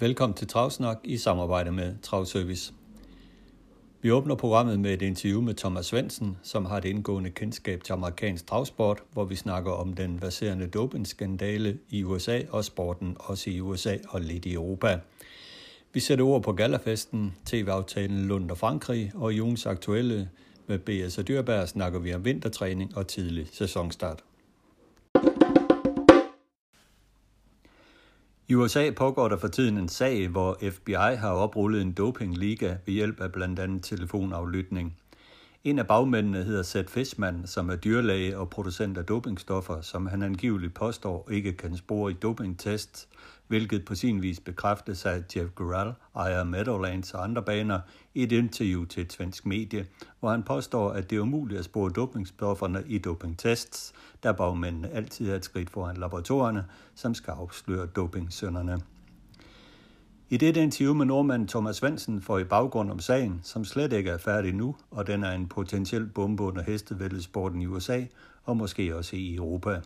Velkommen til Travsnak i samarbejde med Travservice. Vi åbner programmet med et interview med Thomas Svendsen, som har et indgående kendskab til amerikansk travsport, hvor vi snakker om den baserende dopingskandale i USA og sporten også i USA og lidt i Europa. Vi sætter ord på Gallafesten, tv-aftalen Lund og Frankrig og i ugens aktuelle med B.S. og Dyrberg snakker vi om vintertræning og tidlig sæsonstart. I USA pågår der for tiden en sag, hvor FBI har oprullet en dopingliga ved hjælp af blandt andet telefonaflytning. En af bagmændene hedder Seth Fishman, som er dyrlæge og producent af dopingstoffer, som han angiveligt påstår ikke kan spore i dopingtest, hvilket på sin vis bekræftes af Jeff Gural, ejer Meadowlands og andre baner, i et interview til et svensk medie, hvor han påstår, at det er umuligt at spore dopingstofferne i dopingtests, da bagmændene altid er et skridt foran laboratorierne, som skal afsløre dopingsønderne. I dette interview med nordmanden Thomas Svendsen får I baggrund om sagen, som slet ikke er færdig nu, og den er en potentiel bombe under hestevældesporten i USA og måske også i Europa.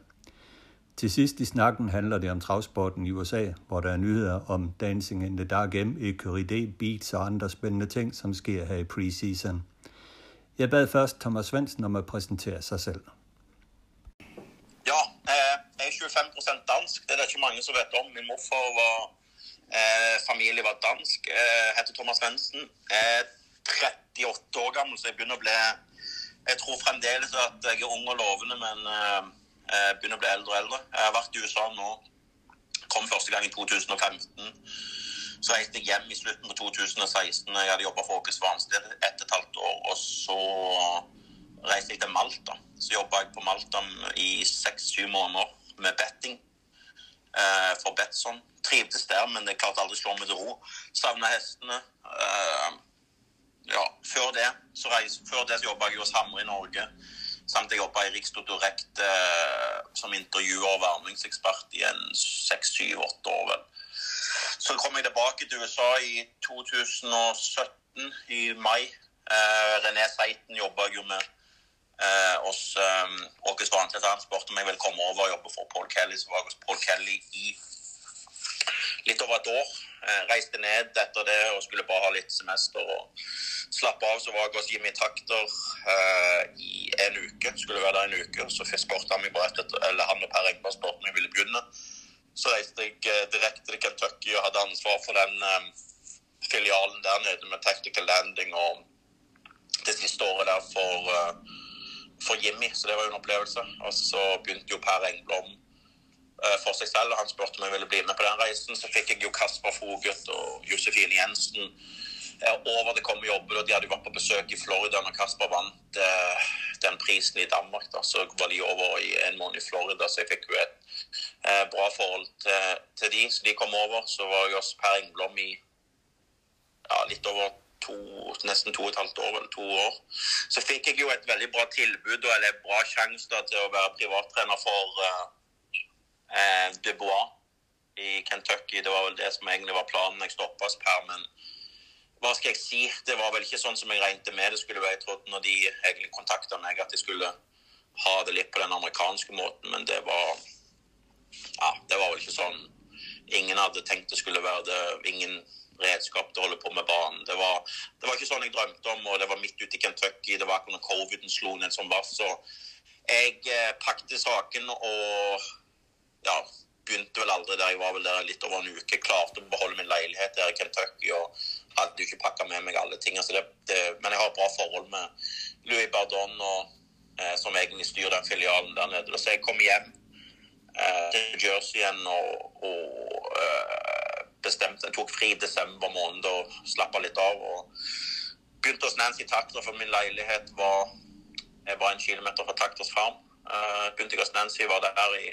Til sidst i snakken handler det om travsporten i USA, hvor der er nyheder om Dancing in the Dark M, Ecurie Beats og andre spændende ting, som sker her i preseason. Jeg bad først Thomas Svendsen om at præsentere sig selv. Ja, eh, jeg er 25% dansk. Det er der ikke mange som vet om. Min morfar var eh, familie var dansk. Eh, heter Thomas Svendsen. Jeg er 38 år gammel, så jeg begynder at bli Jeg tror fremdeles at jeg er ung og lovende, men eh, jeg begynner å bli eldre og eldre. Jeg har vært i USA nå. Kom første gang i 2015. Så reiste jeg hjem i slutten på 2016. Jeg hadde jobba for Åke Svansted ett og et halvt år. Og så reiste jeg til Malta. Så jobba jeg på Malta i seks-syv måneder med betting eh, for Betson. Trivdes der, men jeg klarte aldri å slå meg til ro. Savna hestene. Eh, ja, før det så, reis, før det så jobba jeg hos Hamre i Norge. Samt jeg jobba i Rikstoto Rekt eh, som intervjuer og varmingsekspert i en seks-syv-åtte år. vel. Så kom jeg tilbake til USA i 2017, i mai. Eh, René Seiten jobba jeg jo med eh, hos eh, Åke Svanseth. Han spurte om jeg ville komme over og jobbe for Paul Kelly. Så var jeg hos Paul Kelly i litt over et år. Eh, reiste ned etter det og skulle bare ha litt semester og slappe av. Så var jeg hos Jimmy Takter eh, i en uke. Skulle være der en uke. Så spurte han meg bare etter, eller han og Per Engberg spurte om jeg ville begynne. Så reiste jeg eh, direkte til Kentucky og hadde ansvar for den eh, filialen der nede med tactical landing og det siste året der for, eh, for Jimmy. Så det var jo en opplevelse. Og så begynte jo Per Engblom Eh, for seg selv, og han spurte om jeg ville bli med på den reisen. Så fikk jeg jo Kasper Fogut og Josefine Jensen eh, over det kom jobber, og de hadde jo vært på besøk i Florida når Kasper vant eh, den prisen i Danmark. da, Så var de over i en måned i Florida, så jeg fikk jo et eh, bra forhold til, til de. Så de kom over. Så var jeg hos Per Engblom i ja, litt over to, nesten to og et halvt år, eller to år. Så fikk jeg jo et veldig bra tilbud, og eller bra sjanse til å være privattrener for eh, eh, Dubois i Kentucky. Det var vel det som egentlig var planen jeg stoppa oss Per, men hva skal jeg si? Det var vel ikke sånn som jeg regnet med det skulle være. Jeg trodde når de egentlig kontakta meg, at de skulle ha det litt på den amerikanske måten, men det var Ja, det var vel ikke sånn. Ingen hadde tenkt det skulle være det. Ingen redskap til å holde på med banen. Det var, det var ikke sånn jeg drømte om, og det var midt ute i Kentucky. Det var akkurat når coviden slo ned som var, så jeg eh, pakket saken og ja, begynte vel aldri der. Jeg var vel der litt over en uke. Klarte å beholde min leilighet der i Kentucky og hadde jo ikke pakka med meg alle ting. Altså det, det, men jeg har et bra forhold med Louis Bardon, og, eh, som egentlig styrer den filialen der nede. Så jeg kom hjem eh, til Jersey igjen og, og eh, bestemte Jeg tok fri i desember måned og slappa litt av. og Begynte hos Nancy Takter, for min leilighet var, jeg var en kilometer fra Takters farm. Uh, eh, begynte jeg hos Nancy, var der i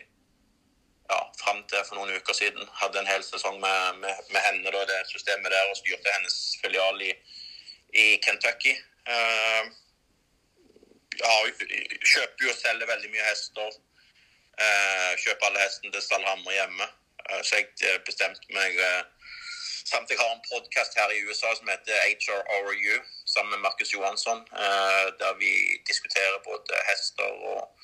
ja, fram til for noen uker siden. Hadde en hel sesong med, med, med henne og det systemet der, og styrte hennes filial i, i Kentucky. Uh, ja, kjøper jo og selger veldig mye hester. Uh, kjøper alle hestene til Stalhammer hjemme. Uh, så jeg eh, bestemte meg Samt jeg har en podkast her i USA som heter HRRU, sammen med Markus Johansson, der vi diskuterer både hester og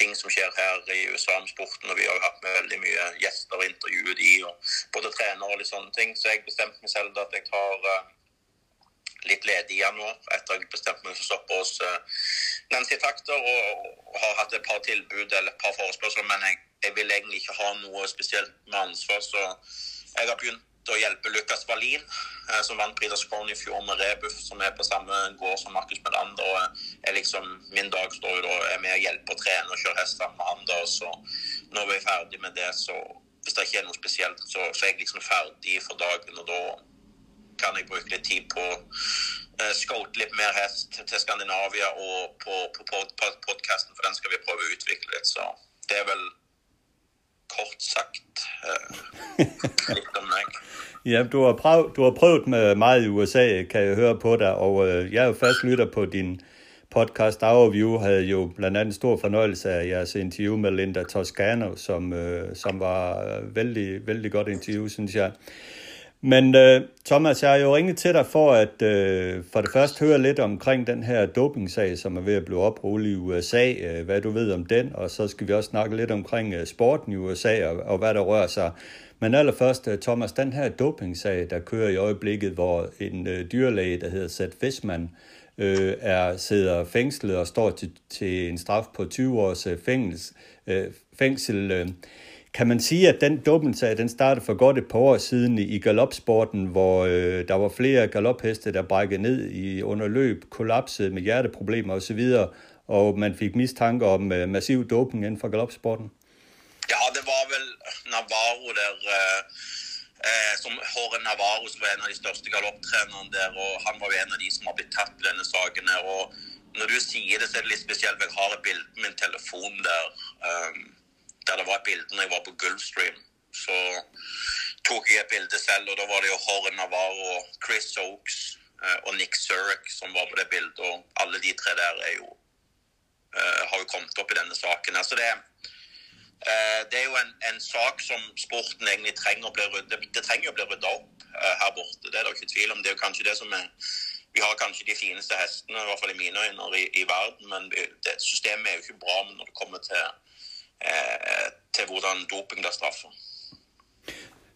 ting som skjer her i USA om sporten. Og vi har jo hatt med veldig mye gjester og intervjuet de, og både trenere og litt sånne ting. Så jeg bestemte meg selv at jeg tar uh, litt ledig i januar, etter jeg bestemte meg for å stoppe hos uh, Nancy Takter. Og, og, har hatt et par tilbud eller et par forespørsler, men jeg, jeg vil egentlig ikke ha noe spesielt med ansvar. Så jeg har begynt da hjelper Lukas Wallin, eh, som vant Breeders' Crown i fjor med Rebuff, som er på samme gård som Markus Melander. og eh, er liksom, Min dag står jo da er med å hjelpe og trene og kjøre hest sammen med han. da, så Når vi er ferdig med det, så hvis det ikke er noe spesielt, så, så er jeg liksom ferdig for dagen. og da kan jeg bruke litt tid på eh, uh, scoute litt mer hest til Skandinavia og på, på, på, på podkasten, for den skal vi prøve å utvikle litt. Så det er vel kort sagt uh, om mig. Ja, du har, prøv, du har prøvet med meget i USA, kan jeg høre på dig, og øh, jeg er jo fast lytter på din podcast Overview, havde jo blandt andet stor fornøjelse af jeres interview med Linda Toscano, som, øh, som var øh, vældig, vældig godt interview, synes jeg. Men øh, Thomas, jeg har jo ringet til dig for at øh, for det første høre lidt omkring den her dopingsag, som er ved at blive oprullet i USA, øh, hvad du ved om den, og så skal vi også snakke lidt omkring øh, sporten i USA og, og hvad der rører sig men allerførst, øh, Thomas, den her dopingsag, der kører i øjeblikket, hvor en øh, dyrlæge, der hedder Seth Fisman, øh, er, sidder fængslet og står til, til en straf på 20 års øh, øh, fængsel. Øh, fængsel øh. Kan man sige, at den dopingsag, den startede for godt et par år siden i, galopsporten, hvor øh, der var flere galopheste, der brækkede ned i underløb, kollapsede med hjerteproblemer osv., og man fik mistanke om øh, massiv doping inden for galopsporten? Ja, det var vel Navarro der eh, eh, som Håren Navarro, som var en av de største galopptrenerne der. og Han var jo en av de som har blitt tatt i denne saken. her, og Når du sier det, så er det litt spesielt. Jeg har et bilde på min telefon der um, der det var et bilde når jeg var på Gulfstream. Så tok jeg et bilde selv, og da var det jo Håren Navarro, Chris Oaks eh, og Nick Zurek som var på det bildet. Og alle de tre der er jo, uh, eh, har jo kommet opp i denne saken. Altså det Eh, det er jo en, en, sak som sporten egentlig trenger å bli ryddet Det trenger å bli rydda opp eh, her borte. Det er det ikke tvil om. Det er jo kanskje det som er Vi har kanskje de fineste hestene, i hvert fall i mine øyne, i, i verden. Men det, systemet er jo ikke bra når det kommer til, til hvordan doping der straffer.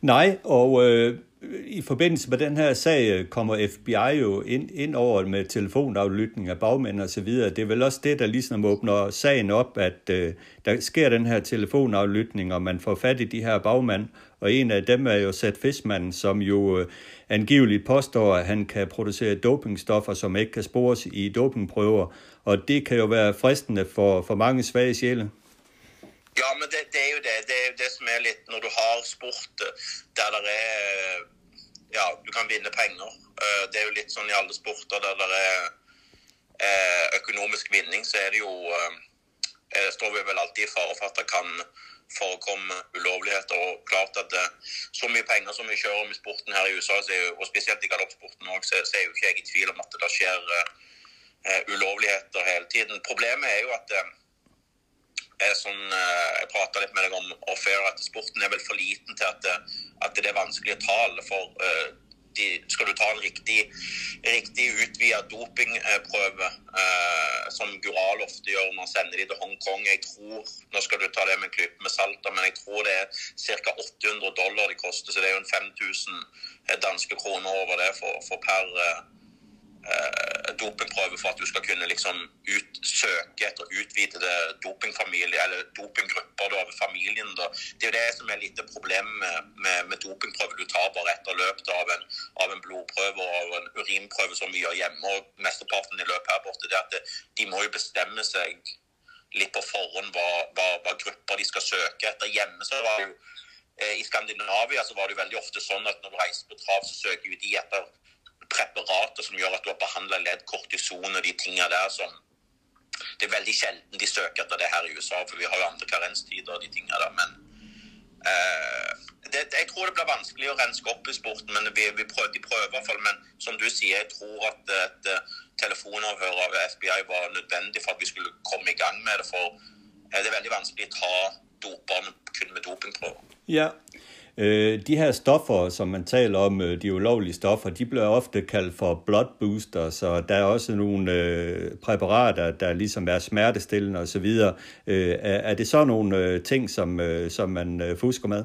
Nej, og øh, i forbindelse med den her sag øh, kommer FBI jo ind, ind over med telefonaflytning af bagmænd og så videre. Det er vel også det, der ligesom åbner sagen op, at øh, der sker den her telefonaflytning, og man får fat i de her bagmænd. Og en af dem er jo Seth Fisman, som jo øh, angiveligt påstår, at han kan producere dopingstoffer, som ikke kan spores i dopingprøver. Og det kan jo være fristende for, for mange svage sjæle. Ja, men det, det, er jo det. Det er jo det som er litt Når du har sport der det er Ja, du kan vinne penger. Eh, det er jo litt sånn i alle sporter der det er eh, økonomisk vinning, så er det jo eh, eh står vi vel alltid i fare for at det kan forekomme ulovligheter. og klart at det, Så mye penger som vi kjører om i sporten her i USA, og spesielt i galoppsporten òg, så, så, er jo ikke jeg i tvil om at det skjer uh, ulovligheter hele tiden. Problemet er jo at uh, er sånn, eh, Jeg prata litt med deg om off-air at sporten er vel for liten til at det, at det er vanskelig å tale. For uh, de, skal du ta en riktig, riktig utvida dopingprøve, uh, som Gural ofte gjør når han sender de til Hongkong Jeg tror, Nå skal du ta det med en klype med salt, men jeg tror det er ca. 800 dollar det koster. Så det er jo en 5000 danske kroner over det for, for per uh, eh, Eh, dopingprøve for at du skal kunne liksom ut, søke etter utvidede dopingfamilie, eller dopinggrupper da, ved familien. Da. Det er jo det som er litt problem med, med, med dopingprøve. Du tar bare etter løpet av en, av en blodprøve og en urinprøve som vi gjør hjemme. og Mesteparten i løpet her borte, det at det, de må jo bestemme seg litt på forhånd hva, hva, hva grupper de skal søke etter. Hjemme så var det jo eh, I Skandinavia så var det jo veldig ofte sånn at når du reiser på trav, så søker jo de etter preparater som gjør at du har behandla ledd, kortison og de tingene der som Det er veldig sjelden de søker etter det her i USA, for vi har jo andre karenstider og de tingene der. Men eh, det, Jeg tror det blir vanskelig å renske opp i sporten, men vi, vi prøver, de prøver i hvert fall. Men som du sier, jeg tror at et eh, telefonavhør av FBI var nødvendig for at vi skulle komme i gang med det. For eh, det er veldig vanskelig å ta doperne kun med dopingprøver. Ja, Øh, de her stoffer, som man taler om, øh, de ulovlige stoffer, de bliver ofte kaldt for blood boosters, så der er også nogle øh, præparater, der ligesom er smertestillende osv. Øh, er, er det så nogle øh, ting, som, øh, som man øh, fusker med?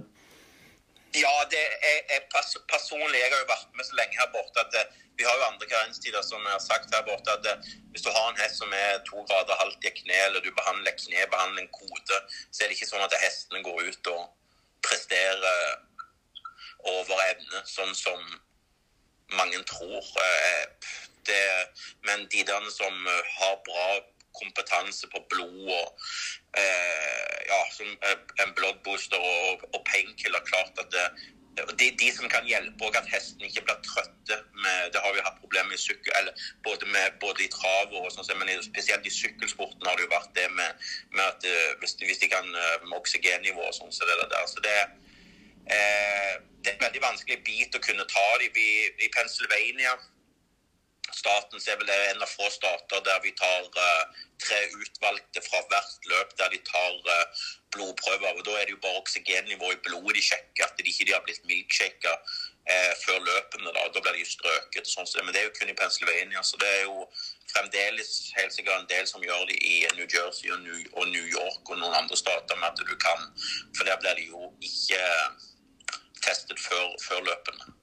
Ja, det er, er pers personlig. Jeg har jo vært med så længe her borte at øh, vi har jo andre karenstider, som jeg har sagt her borte, at øh, hvis du har en hest som er to grader halvt i knæ, eller du behandler knæbehandling kode, så er det ikke sånn at hesten går ut og prestere over evne, sånn som mange tror. Eh, det, men de der som har bra kompetanse på blod og eh, ja, som eh, en bloodbooster og, og painkiller, klart at det, de, de, som kan hjelpe og at hesten ikke blir trøtte med, Det har vi hatt problemer med sykkel, eller både, med, både i trav og sånn, men spesielt i sykkelsporten har det jo vært det med, med at hvis eh, hvis de kan eh, med oksygennivå og sånn, så det der. Så det, Eh, det er en veldig vanskelig bit å kunne ta dem. I Pennsylvania Statens er vel en av få stater der vi tar uh, tre utvalgte fra hvert løp, der de tar uh, blodprøver. og Da er det jo bare oksygennivået i blodet de sjekker, at de ikke de har blitt milkshaka uh, eh, før løpene. Da Da blir de strøket. Sånn, men det er jo kun i Pennsylvania. Så det er jo fremdeles helt sikkert en del som gjør det i New Jersey og New, og New York og noen andre stater med at du kan. For der blir de jo ikke testet før, før løpene.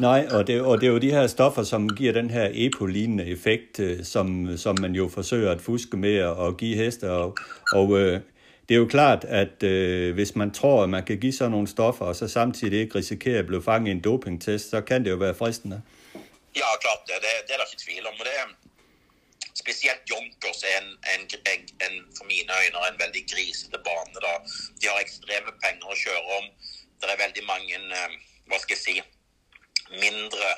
Nej, og det, og det er jo de her stoffer, som giver den her epolignende effekt, øh, som, som man jo forsøger at fuske med og give heste. Og, og øh, det er jo klart, at øh, hvis man tror, at man kan give sådan nogle stoffer, og så samtidig ikke risikere at blive fanget i en dopingtest, så kan det jo være fristende. Ja, klart det. Det, det er der ikke tvivl om. Og det er specielt Jonkers er en, en, en, en, for mine øjne en veldig grisete bane. Da. De har ekstreme penger å kjøre om det er veldig mange øh, hva skal jeg si, mindre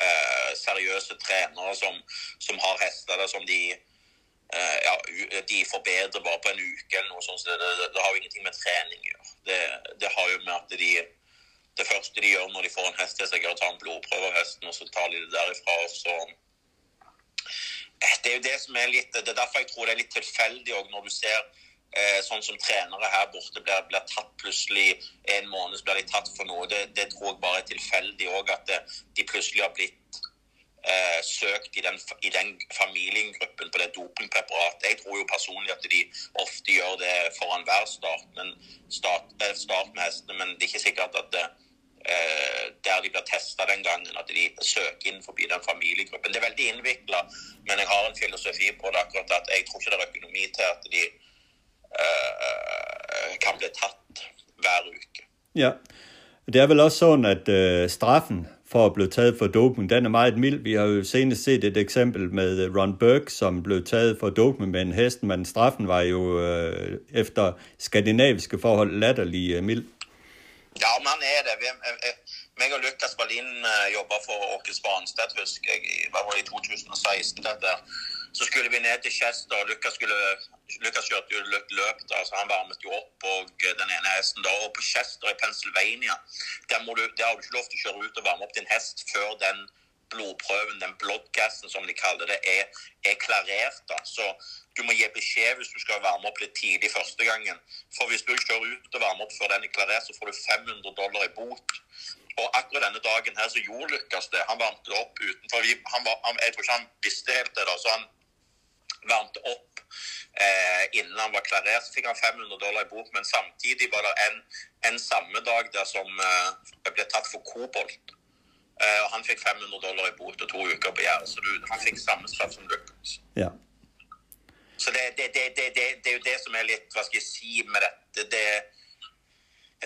eh, seriøse trenere som, som, har hester der som de eh, ja, de forbedrer bare på en uke eller noe sånt. Så det, det, det har jo ingenting med trening å gjøre. Det, det, har jo med at de det første de gjør når de får en hest til seg, er å ta en blodprøve av hesten, og så tar de det derifra. Så eh, det er jo det som er litt Det er derfor jeg tror det er litt tilfeldig òg, når du ser Eh, sånn som trenere her borte blir, blir, tatt plutselig en måned så blir de tatt for noe. Det, det tror jeg bare er tilfeldig òg, at det, de plutselig har blitt eh, søkt i den, i den familiegruppen på det dopingpreparatet. Jeg tror jo personlig at de ofte gjør det foran hver start, men start, eh, start med hestene, men det er ikke sikkert at det, eh, der de blir testa den gangen, at de søker inn forbi den familiegruppen. Det er veldig innvikla, men jeg har en filosofi på det akkurat at jeg tror ikke det er økonomi til at de øh, kan bli tatt hver uke. Ja, det er vel også sådan, at øh, straffen for at blive taget for doping, den er meget mild. Vi har jo senest set et eksempel med Ron Burke, som blev taget for doping med en hest, men straffen var jo øh, efter skandinaviske forhold latterlig øh, mild. Ja, man er det. Vi, meg og Lukas Berlin uh, jobba for Åke Svanstad, husker jeg, var det, i 2016. Dette. Så skulle vi ned til Chester, og Lukas, skulle, Lukas kjørte jo løp, da, så han varmet jo opp og øh, den ene hesten. da, Og på Chester i Pennsylvania der, du, der har du ikke lov til å kjøre ut og varme opp din hest før den blodprøven, den blodgassen som de kaller det, er, er klarert. da, så du må gi beskjed hvis du skal varme opp litt tidlig første gangen. For hvis du kjører ut og varmer opp før den er klarert, så får du 500 dollar i bot. Og akkurat denne dagen her så gjorde Lukas det. Han varmte opp utenfor. Han var, han, jeg tror ikke han visste helt det, da, så han varmte opp eh, innen han var klarert. Så fikk han 500 dollar i bot, men samtidig var det en, en samme dag der som eh, ble tatt for kobolt. Eh, Han fikk 500 dollar i bot og to uker på gjerdet, så du, han fikk samme straff som Lucas. Ja. Så det, det, det, det, er jo det som er litt Hva skal jeg si med dette? Det,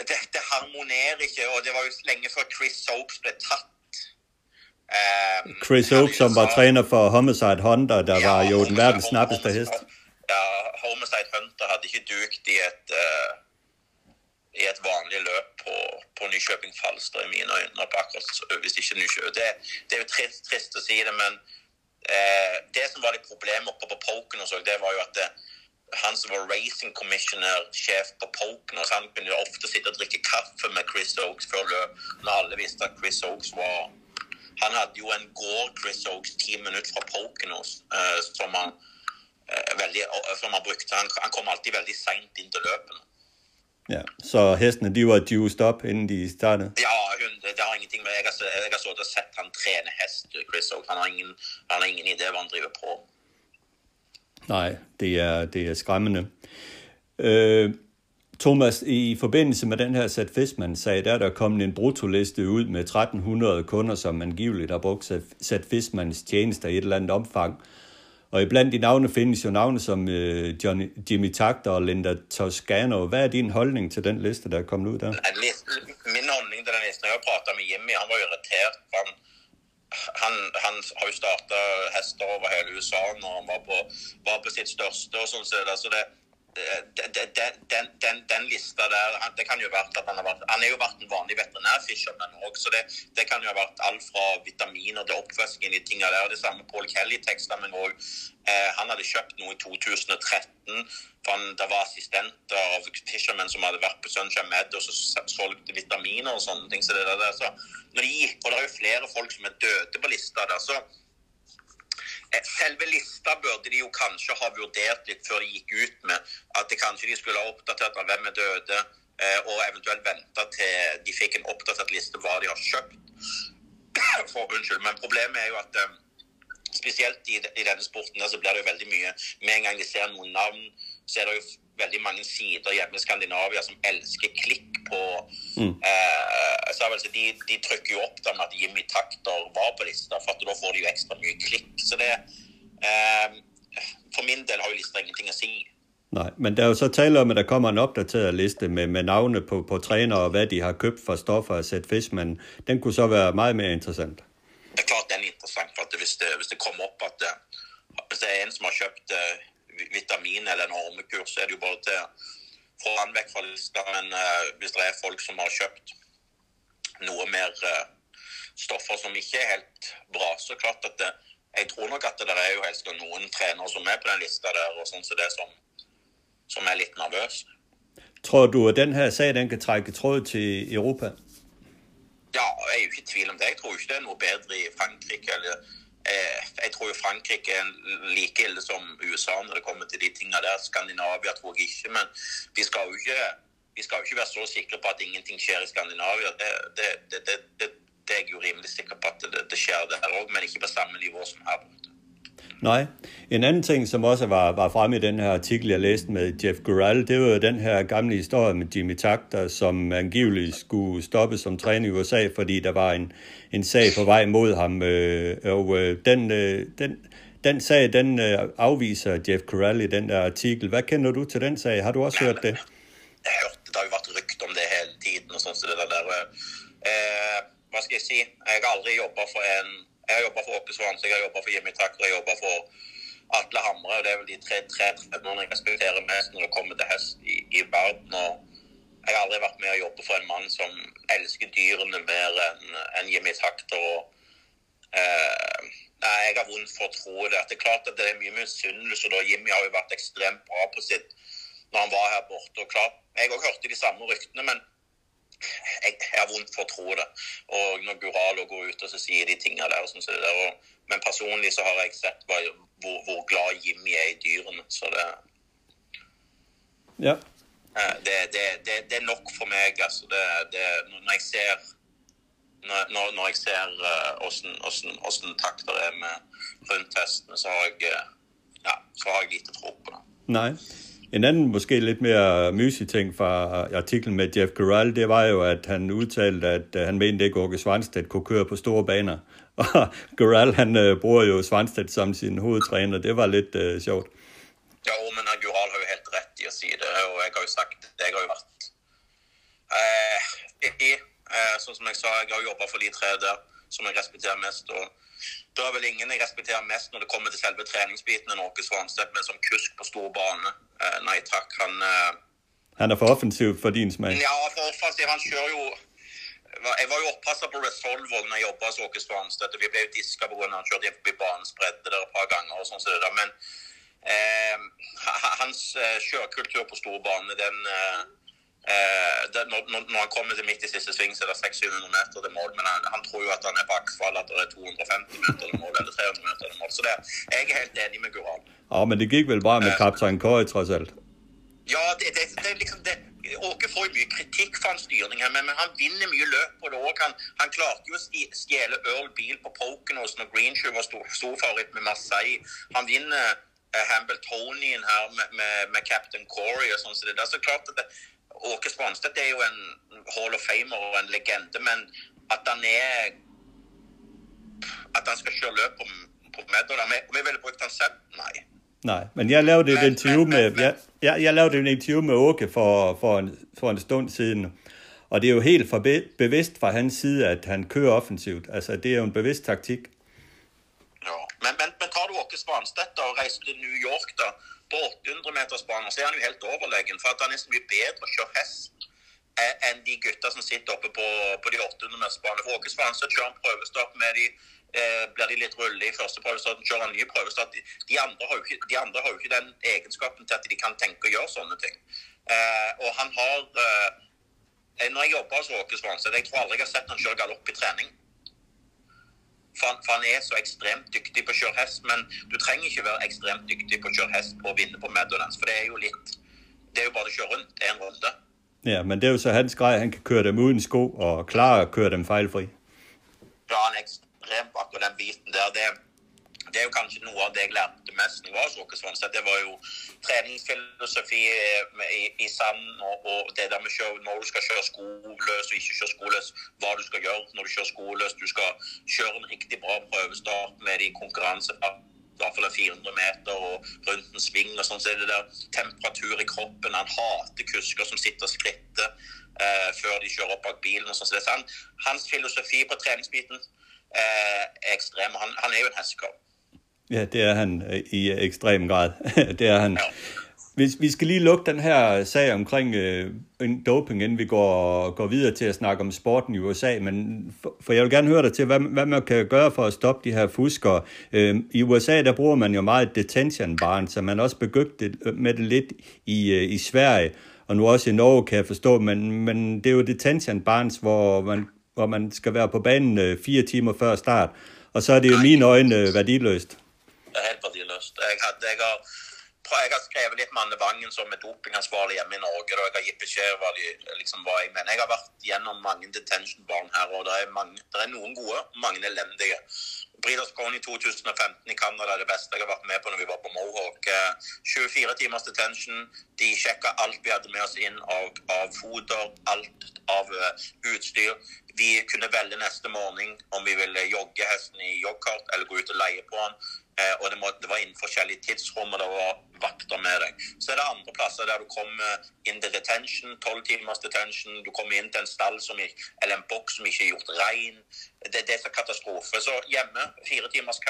det, harmonerer ikke, og det var jo lenge før Chris Soaps ble tatt Um, Chris Oak, som var træner for Homicide Hunter, der ja, var jo den verdens snappeste hest. Ja, Homicide Hunter hadde ikke dukt i et, uh, i et vanlig løp på, på Nykjøping Falster, i mine øyne. akkurat hvis ikke Nykjøping. Det, det, er jo trist, trist, å si det, men uh, det som var litt problemet oppe på Poken, det var jo at det, han som var racing commissioner, sjef på Poconos, han kunne ofte sitte og drikke kaffe med Chris Oaks før løp, når alle visste at Chris Oaks var Han hadde jo en gård, Chris Oaks, ti minutter fra Poconos, uh, som, han, uh, veldig, uh, som han brukte. Han, han, kom alltid veldig seint inn til løpene. Ja, Så hestene de var juiced up inden de startede? Ja, hun, det har ingenting med Jeg har, jeg har så sett han trene hest, Chris Oaks. Han har ingen, han har ingen idé hva han driver på. Nej, det er, det er skræmmende. Øh, Thomas, i forbindelse med den her Seth Fisman-sag, der er der kommet en brutoliste ud med 1300 kunder, som angiveligt har brugt Seth Fismans tjenester i et eller andet omfang. Og iblandt de navne findes jo navne som øh, Johnny, Jimmy Takter og Linda Toscano. Hvad er din holdning til den liste, der er kommet ud der? Min holdning til den listen, jeg har pratet med Jimmy, han var irriteret. Han, han, han har jo startet hester over hele USA når han var på, var på sit største. og sådan set. Altså så det Eh, den, den, den, den, lista der Det kan jo være at han har vært Han er jo vært en vanlig veterinærfisherman òg, så det, det, kan jo ha vært alt fra vitaminer til oppvasking i tinga der. Det samme Paul Kelly-tekster, meg òg. Eh, han hadde kjøpt noe i 2013. for han, Det var assistenter av fishermen som hadde vært på Sunshine Med og så solgte vitaminer og sånne ting. Så det der, så når de gikk, og det er jo flere folk som er døde på lista der, så Eh, selve lista burde de jo kanskje ha vurdert litt før de gikk ut med at det kanskje de skulle ha oppdatert av hvem er døde, eh, og eventuelt venta til de fikk en oppdatert liste hva de har kjøpt. For, unnskyld, Men problemet er jo at eh, spesielt i, i denne sporten så blir det jo veldig mye Med en gang de ser noen navn, så er det jo veldig mange sider hjemme i Skandinavia som elsker klikk på mm. eh, så altså, de, de, trykker jo opp med at Jimmy Takter var på lista, for da får de jo ekstra mye klikk. Så det eh, For min del har jo lista ingenting å si. Nej, men der er jo så tale om, at der kommer en opdateret liste med, med navne på, på trænere og hvad de har købt for stoffer og sæt fisk, men den kunne så være meget mere interessant. Det er klart den er interessant, for at hvis, det, hvis det kommer op, at hvis det er en som har købt uh, vitamin eller en ormekur, så er det jo bare til å få han vekk fra lista. Men uh, hvis det er folk som har kjøpt noe mer uh, stoffer som ikke er helt bra, så klart at det, jeg tror nok at det er jo helst noen trenere som er på den lista der, og sånn som så det som, som er litt nervøs. Tror du at den her sag den kan trække tråd til Europa? Ja, jeg er jo ikke i tvil om det. Jeg tror ikke det er noe bedre i Frankrike eller Eh, jeg tror jo Frankrike er like ille som USA når det kommer til de tingene der. Skandinavia tror jeg ikke. Men vi skal jo ikke, vi skal jo ikke være så sikre på at ingenting skjer i Skandinavia. Det, det, det, det, det er jeg jo rimelig sikker på at det, skjer der òg, men ikke på samme nivå som her borte. Nej. En anden ting, som også var, var fremme i den her artikel, jeg læste med Jeff Gural, det var jo den her gamle historie med Jimmy Takter, som angiveligt skulle stoppe som træner i USA, fordi der var en, en sag på vej mod ham. Øh, og øh, den, øh, den, den sag, den øh, afviser Jeff Gural i den der artikel. Hvad kender du til den sag? Har du også hørt det? Jeg har hørt det. Der har jo været rykt om det hele tiden. og sånt, så det der. Eh, hvad skal jeg sige? Jeg har aldrig jobbet for en jeg har jobba for Åke Svansø, jeg har jobba for Jimmy Takker, jeg har jobba for Atle Hamre. og Det er vel de tre, tre trenerne jeg respekterer mest når det kommer til hest i, i verden. og Jeg har aldri vært med å jobbe for en mann som elsker dyrene mer enn en Jimmy Takter. og eh, nei, Jeg har vondt for å tro det. Det er klart at det er mye misunnelse. Jimmy har jo vært ekstremt bra på sitt når han var her borte. og klart, Jeg òg hørte de samme ryktene. men jeg, jeg har vondt for å tro det. Og når Guralo går ut og så sier de tingene der, sånn, så det der og, Men personlig så har jeg sett hva, hvor, hvor, glad Jimmy er i dyrene. Så det Ja. Det, det, det, det er nok for meg. altså. når jeg ser når, når jeg ser åssen uh, takter er med rundt hestene, så har jeg, ja, så har jeg lite tro på det. Nei. En anden måske lidt mere mysig ting fra artiklen med Jeff Corral, det var jo, at han udtalte, at øh, han mente ikke, at Åke Svanstedt kunne køre på store baner. Og Corral, han øh, bruger jo Svanstedt som sin hovedtræner. Det var lidt øh, sjovt. Ja, men Gural har jo helt ret i at sige det, og jeg har jo sagt, det jeg har jo været uh, øh, i, uh, som jeg sa, jeg har jobbet for de tre der, som jeg respekterer mest, og da er vel ingen jeg respekterer mest når det kommer til selve treningsbiten enn Åke Svanstedt, men som kusk på stor bane. Eh, nei takk, han eh, Han er for offensiv for din smag? Ja, for offensiv. Han kjører jo Jeg var jo oppasser på Resolve når jeg jobba hos Åke Svanstedt. Vi ble jo diska pga. han kjørte inn forbi banens bredde der et par ganger. og sånn så det der. Men eh, hans eh, kjørekultur på store bane, den eh, eh, det, når, når, han kommer til midt i siste sving, så er det 600 meter til mål. Men han, han, tror jo at han er på aksfall, at det er 250 meter til mål, eller 300 meter til mål. Så det, jeg er helt enig med Gural. Ja, men det gikk vel bra med kaptein Kåre, tross alt? Ja, det, det, det, liksom det, Åke får jo mye kritikk for hans styring, her, men, men, han vinner mye løp på det òg. Han, han, klarte jo å stjele Earl Beal på Poconos når Greenshoe var stor, storfavoritt med Marseille. Han vinner uh, Hambletonien her med, med, med, Captain Corey og sånn. Så det, er så klart at det, Åke Svanstedt er jo en Hall of Famer og en legende, men at han er At han skal kjøre løp på, på Medal Om vi ville brukt han selv? Nei. Nej, men jeg lavede et interview med, jeg, jeg, jeg lavede et interview med Åke for, for, en, for en stund siden, og det er jo helt for be, bevidst fra hans side, at han kører offensivt. Altså, det er jo en bevidst taktik. Ja, men, men, men tar du Åke Svanstedt og reiser til New York da, på 800 meters baner, så er han jo helt overlegen. For at han er så mye bedre å kjøre hest eh, enn de gutta som sitter oppe på, på de 800 meters baner. For Åke så kjører han prøvestopp med de eh, blir de litt rulle i første prøvestart, kjører en ny prøvestart. De, de, andre har jo ikke, de andre har jo ikke den egenskapen til at de kan tenke og gjøre sånne ting. Eh, og han har eh, eh Når jeg jobber hos Åke så jeg tror aldri jeg har sett han kjøre galopp i trening. For for han, er så ekstremt dyktig på å kjøre hest. Men du trenger ikke være ekstremt dyktig på å kjøre hest på å vinne på Meadowlands. For det er jo litt Det er jo bare å kjøre rundt en runde. Ja, men det er jo så hans greie. Han kan køre dem uten sko og klare å køre dem feilfri. Ja, han er ekstremt akkurat den biten der. Det, det, er jo kanskje noe av det jeg lærte mest når jeg var hos Åke Det var jo träningsfilosofi eh, i, i sand og, og, det der med kör, når du skal kjøre skoløs og ikke kjøre skoløs, hva du skal göra når du kör skoløs. Du skal köra en riktig bra prøvestart med de konkurrens i hvert fald 400 meter og rundt en sving. og sånn, så er det der Temperatur i kroppen. Han hater kusker som sitter og skritter eh, før de kjører opp bak bilen. og sånn, så det er sånn. Hans filosofi på treningsbiten eh, er ekstrem. Han, han er jo en hestekar. Ja, det er han øh, i ekstrem grad. det er han. Ja. Vi, vi skal lige lukke den her sag omkring øh, doping, inden vi går, går videre til at snakke om sporten i USA. Men for, for jeg vil gerne høre dig til, hvad, hvad man kan gøre for at stoppe de her fuskere. Øh, I USA, der bruger man jo meget detention barn, så man også begyndt det, med det lidt i, øh, i Sverige, og nu også i Norge, kan jeg forstå. Men, men det er jo detention barns, hvor man, hvor man skal være på banen øh, fire timer før start. Og så er det jo mine øjne øh, værdiløst. Det er helt verdiløst. Jeg, hadde, jeg, har, jeg har skrevet litt Mannevangen som er dopingansvarlig hjemme i Norge. og Jeg har gitt beskjed hva, liksom, hva jeg mener. Jeg har vært gjennom mange detention-barn her, og det er, mange, det er noen gode, mange elendige. Breeders Pony 2015 i Canada er det beste jeg har vært med på når vi var på Mohawk. Eh, 24 timers detention. De sjekka alt vi hadde med oss inn av, av foder, alt av uh, utstyr. Vi kunne velge neste morgen om vi ville jogge hesten i joggkart eller gå ut og leie på den. Eh, og det, må, det, var innen forskjellige tidsrom, og det var vakter med deg. Så er det andre plasser der du kommer eh, inn til retention, tolv timers detention. Du kommer inn til en stall som, eller en boks som ikke er gjort rein. Det, det er så katastrofe. Så hjemme, fire timers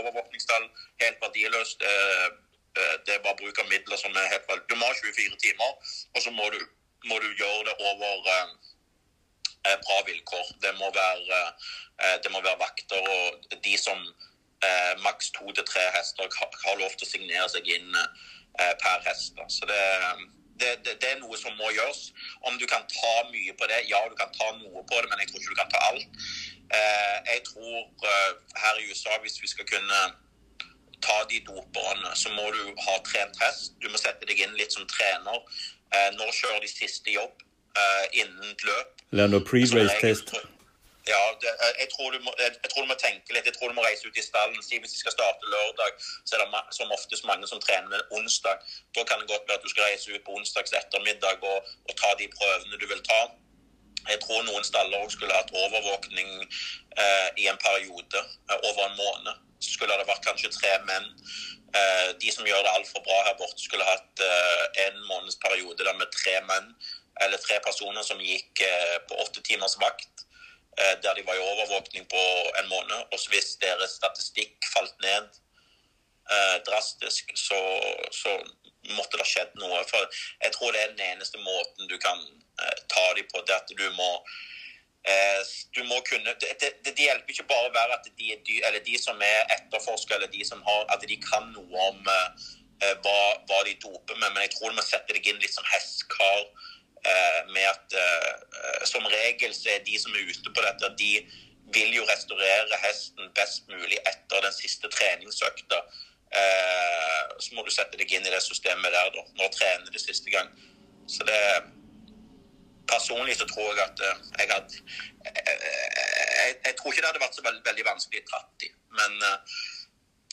overvåkningsstall, eh, helt verdiløst. Eh, eh, det er bare bruk av midler som er helt Du må ha 24 timer, og så må du, må du gjøre det over Eh, bra vilkår. Det må være, eh, eh, det må være vakter og de som eh, maks to til tre hester har lov til å signere seg inn eh, per hest. Da. Så det, det, det, det, er noe som må gjøres. Om du kan ta mye på det, ja, du kan ta noe på det, men jeg tror ikke du kan ta alt. Eh, jeg tror eh, her i USA, hvis vi skal kunne ta de doperne, så må du ha trent hest. Du må sette deg inn litt som trener. Eh, nå kjører de siste jobb eh, innen løp? Eller noe pre-race-test? Ja, det, jeg, tror må, jeg, tror du må, tenke litt. Jeg tror du må reise ut i stallen. Si hvis de skal starte lørdag, så er det som oftest mange som trener onsdag. Da kan det godt være at du skal reise ut på onsdags ettermiddag og, og ta de prøvene du vil ta. Jeg tror noen staller også skulle hatt overvåkning eh, i en periode, eh, over en måned. Så skulle det vært kanskje tre menn. Eh, de som gjør det altfor bra her borte, skulle hatt eh, en måneds periode med tre menn, eller tre personer som gikk eh, på åtte timers vakt eh, der de var i overvåkning på en måned. Og hvis deres statistikk falt ned eh, drastisk, så, så, måtte det skjedd noe. For jeg tror det er den eneste måten du kan ta dem på. det at du må eh, du må kunne, det, det, det, hjelper ikke bare å være at de, eller de som er etterforskere, eller de som har, at de kan noe om, eh, hva, hva, de doper med, men jeg tror du må sette deg inn litt som hestkar Eh, med at eh, som regel så er de som er ute på dette, de vil jo restaurere hesten best mulig etter den siste treningsøkta. Eh, så må du sette deg inn i det systemet der, da. Når trener det siste gang. Så det Personlig så tror jeg at eh, jeg hadde jeg, jeg, jeg, tror ikke det hadde vært så veldig, veldig vanskelig 30, men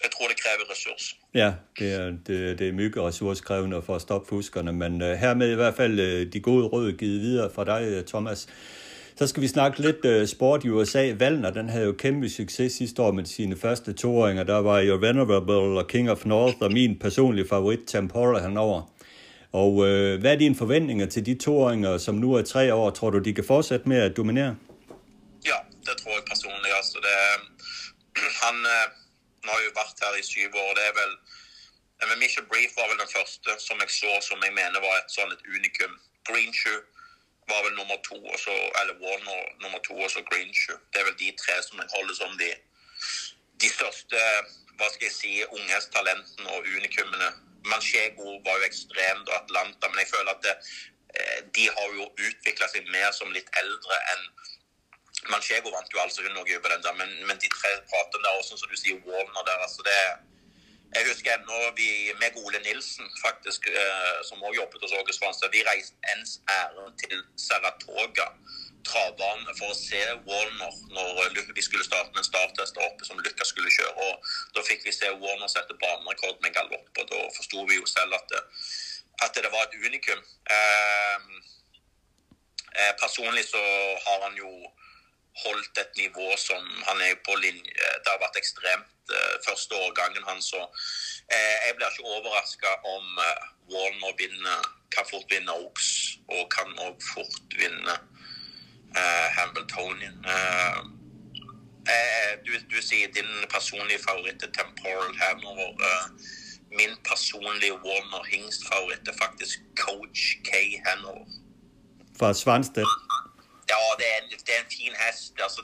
jeg tror det kræver ressourcer. Ja, det er, det, det er mygge ressourcekrævende for at stoppe fuskerne, men uh, hermed i hvert fald uh, de gode råd givet videre fra dig, Thomas. Så skal vi snakke lidt uh, sport i USA. Valner, den havde jo kæmpe succes sidste år med sine første toåringer. Der var jo Venerable og King of North, og min personlige favorit, Tempora, henover. Og uh, hvad er dine forventninger til de toåringer, som nu er tre år? Tror du, de kan fortsætte med at dominere? Ja, det tror jeg personligt. Altså, det, han, vi har jo vært her i syv år. Det er vel men Michel Brief var vel den første som jeg så som jeg mener var et sånn et unikum. Greenshoe var vel nummer to, og så, eller Warner nummer to, og så Greenshoe. Det er vel de tre som jeg holder som de, de største hva skal jeg si, unghetstalentene og unikumene. Manchego var jo ekstremt, og Atlanta, men jeg føler at det, de har jo utvikla seg mer som litt eldre enn Manchego vant jo altså hun òg på den der, men, men, de tre om der også, som du sier, Warner der, altså det Jeg husker ennå vi med Ole Nilsen, faktisk, eh, som også jobbet hos Åge Svanstad, vi reiste ens ærend til Saratoga travbane for å se Warner når øh, vi skulle starte en starttest oppe som Lykka skulle kjøre. og Da fikk vi se Warner sette banerekord med galopp, og da forsto vi jo selv at det, at det var et unikum. Øhm, eh, eh, personlig så har han jo holdt et nivå som han er på linje Det har vært ekstremt uh, første årgangen hans. Så uh, jeg blir ikke overraska om eh, uh, Warner vinner, kan fort vinne Oaks, og kan òg fort vinne eh Du, du, sier din personlige favoritt er Temporal Hanover. min personlige Warner Hingst-favoritt er faktisk Coach K. Hanover. Fra Svanstedt? Ja, det er, en, det er en fin hest. Altså,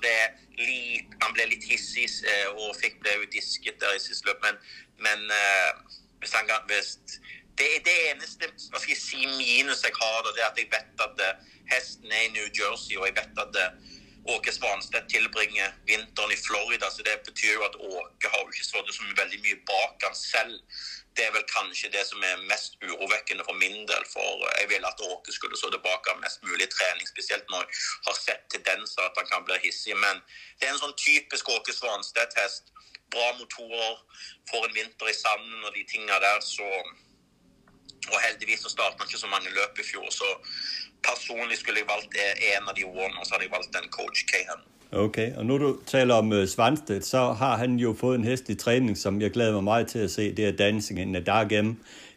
litt, han blev litt hissig eh, og fikk ble jo disket der i siste løp, men, men uh, hvis han kan hvis, det, det eneste hva skal jeg si, minus jeg har, det er at jeg vet at uh, hesten er i New Jersey, og jeg vet at uh, Åke Svanstedt tilbringer vinteren i Florida. så Det betyr jo at Åke har jo ikke stått så veldig mye bak han selv det er vel kanskje det som er mest urovekkende for min del. For jeg ville at Åke skulle stå tilbake av mest mulig trening, spesielt når jeg har sett tendenser at han kan bli hissig. Men det er en sånn typisk Åke Svanstedt-test. Bra motorer, får en vinter i sanden og de tinga der, så Og heldigvis så startet han ikke så mange løp i fjor, så personlig skulle jeg valgt en av de årene, og så hadde jeg valgt en coach Cahan. Okay, og nu du taler om uh, Svanstedt, så har han jo fået en hest i træning, som jeg glæder mig meget til at se. Det er Dancing in the Dark M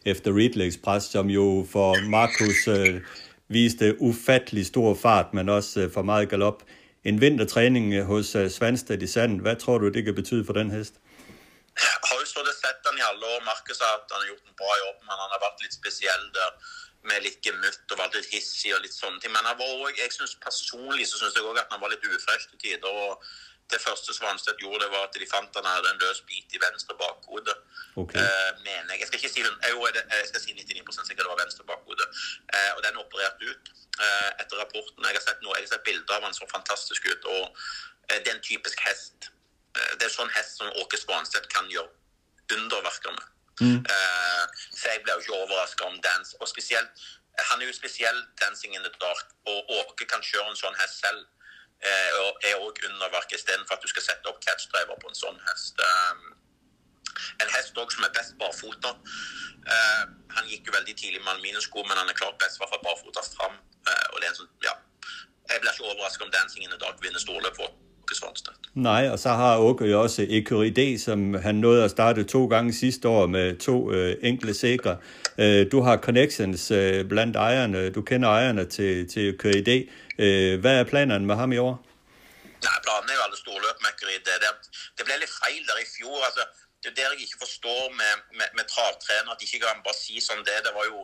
efter Ridley Express, som jo for Markus uh, øh, viste ufattelig stor fart, men også uh, for meget galop. En vintertræning hos uh, Svanstedt i sand. Hvad tror du, det kan betyde for den hest? har jo stått og sett han i alle år. Markus har at han har gjort en bra jobb, men han har været lidt speciel der med litt gemytt og vært litt hissig og litt sånne ting. Men han var også, jeg synes personlig så synes jeg også at han var litt ufresh til tider. og det første Svanstedt gjorde, det var at de fant han hadde en løs bit i venstre bakhode. Okay. Uh, mener jeg. Jeg skal ikke si, jo, jeg skal si 99 sikkert det var venstre bakhode. Uh, og den opererte ut uh, etter rapporten. Jeg har sett noe, jeg har sett bilder av han så fantastisk ut. og Det er en typisk hest. det er sånn hest som Åke Svanstedt kan gjøre underverker med. Mm. Uh, så jeg ble jo ikke overraska om dans. Og spesielt, Han er jo spesiell 'Dancing in the Dark', og Åke kan kjøre en sånn hest selv. Uh, og er òg underverk istedenfor at du skal sette opp catchdriver på en sånn hest. Um, en hest også som er best barfota. Uh, han gikk jo veldig tidlig med aluminiumssko, men han er klart best for barfota fram. og det er en sånn, ja, Jeg blir ikke overraska om 'Dancing in the Dark' vinner storløp for Svanstedt. Nej, og så har Åke jo også Ecuridé, som han nåede at starte to gange sidste år med to øh, enkle sikre. Øh, du har connections øh, blandt ejerne, du kender ejerne til, til Ecuridé. Øh, hvad er planerne med ham i år? Nej, planen er jo alle store løp med Ecuridé. Det, det ble litt feil der i fjor. altså det er det jeg ikke forstår med, med, med travtrener, at de ikke kan bare si som det. Det var jo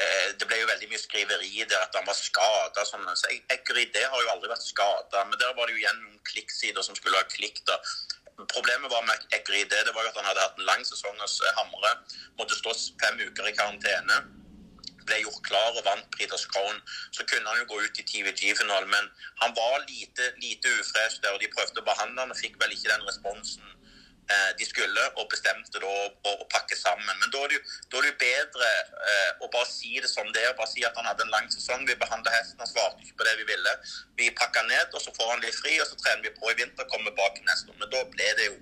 Eh, det ble jo veldig mye skriveri der at han var skada. Sånn. Så det har jo aldri vært skada. Men der var det jo igjen noen klikksider som skulle ha klikk. da. problemet var med Ekride det var jo at han hadde hatt en lang sesong hos eh, Hamre. Måtte stå fem uker i karantene. Ble gjort klar og vant Breeders Crown. Så kunne han jo gå ut i TVG-finalen, men han var lite, lite ufresh der. og De prøvde å behandle han og fikk vel ikke den responsen Eh, de skulle, og bestemte da å, å pakke sammen. Men da er det jo, da er det jo bedre eh, å bare si det som det er. Bare si at han hadde en lang sesong. Vi behandla hesten, han svarte ikke på det vi ville. Vi pakka ned, og så får han litt fri, og så trener vi på i vinter, kommer bak neste år. Men da ble det jo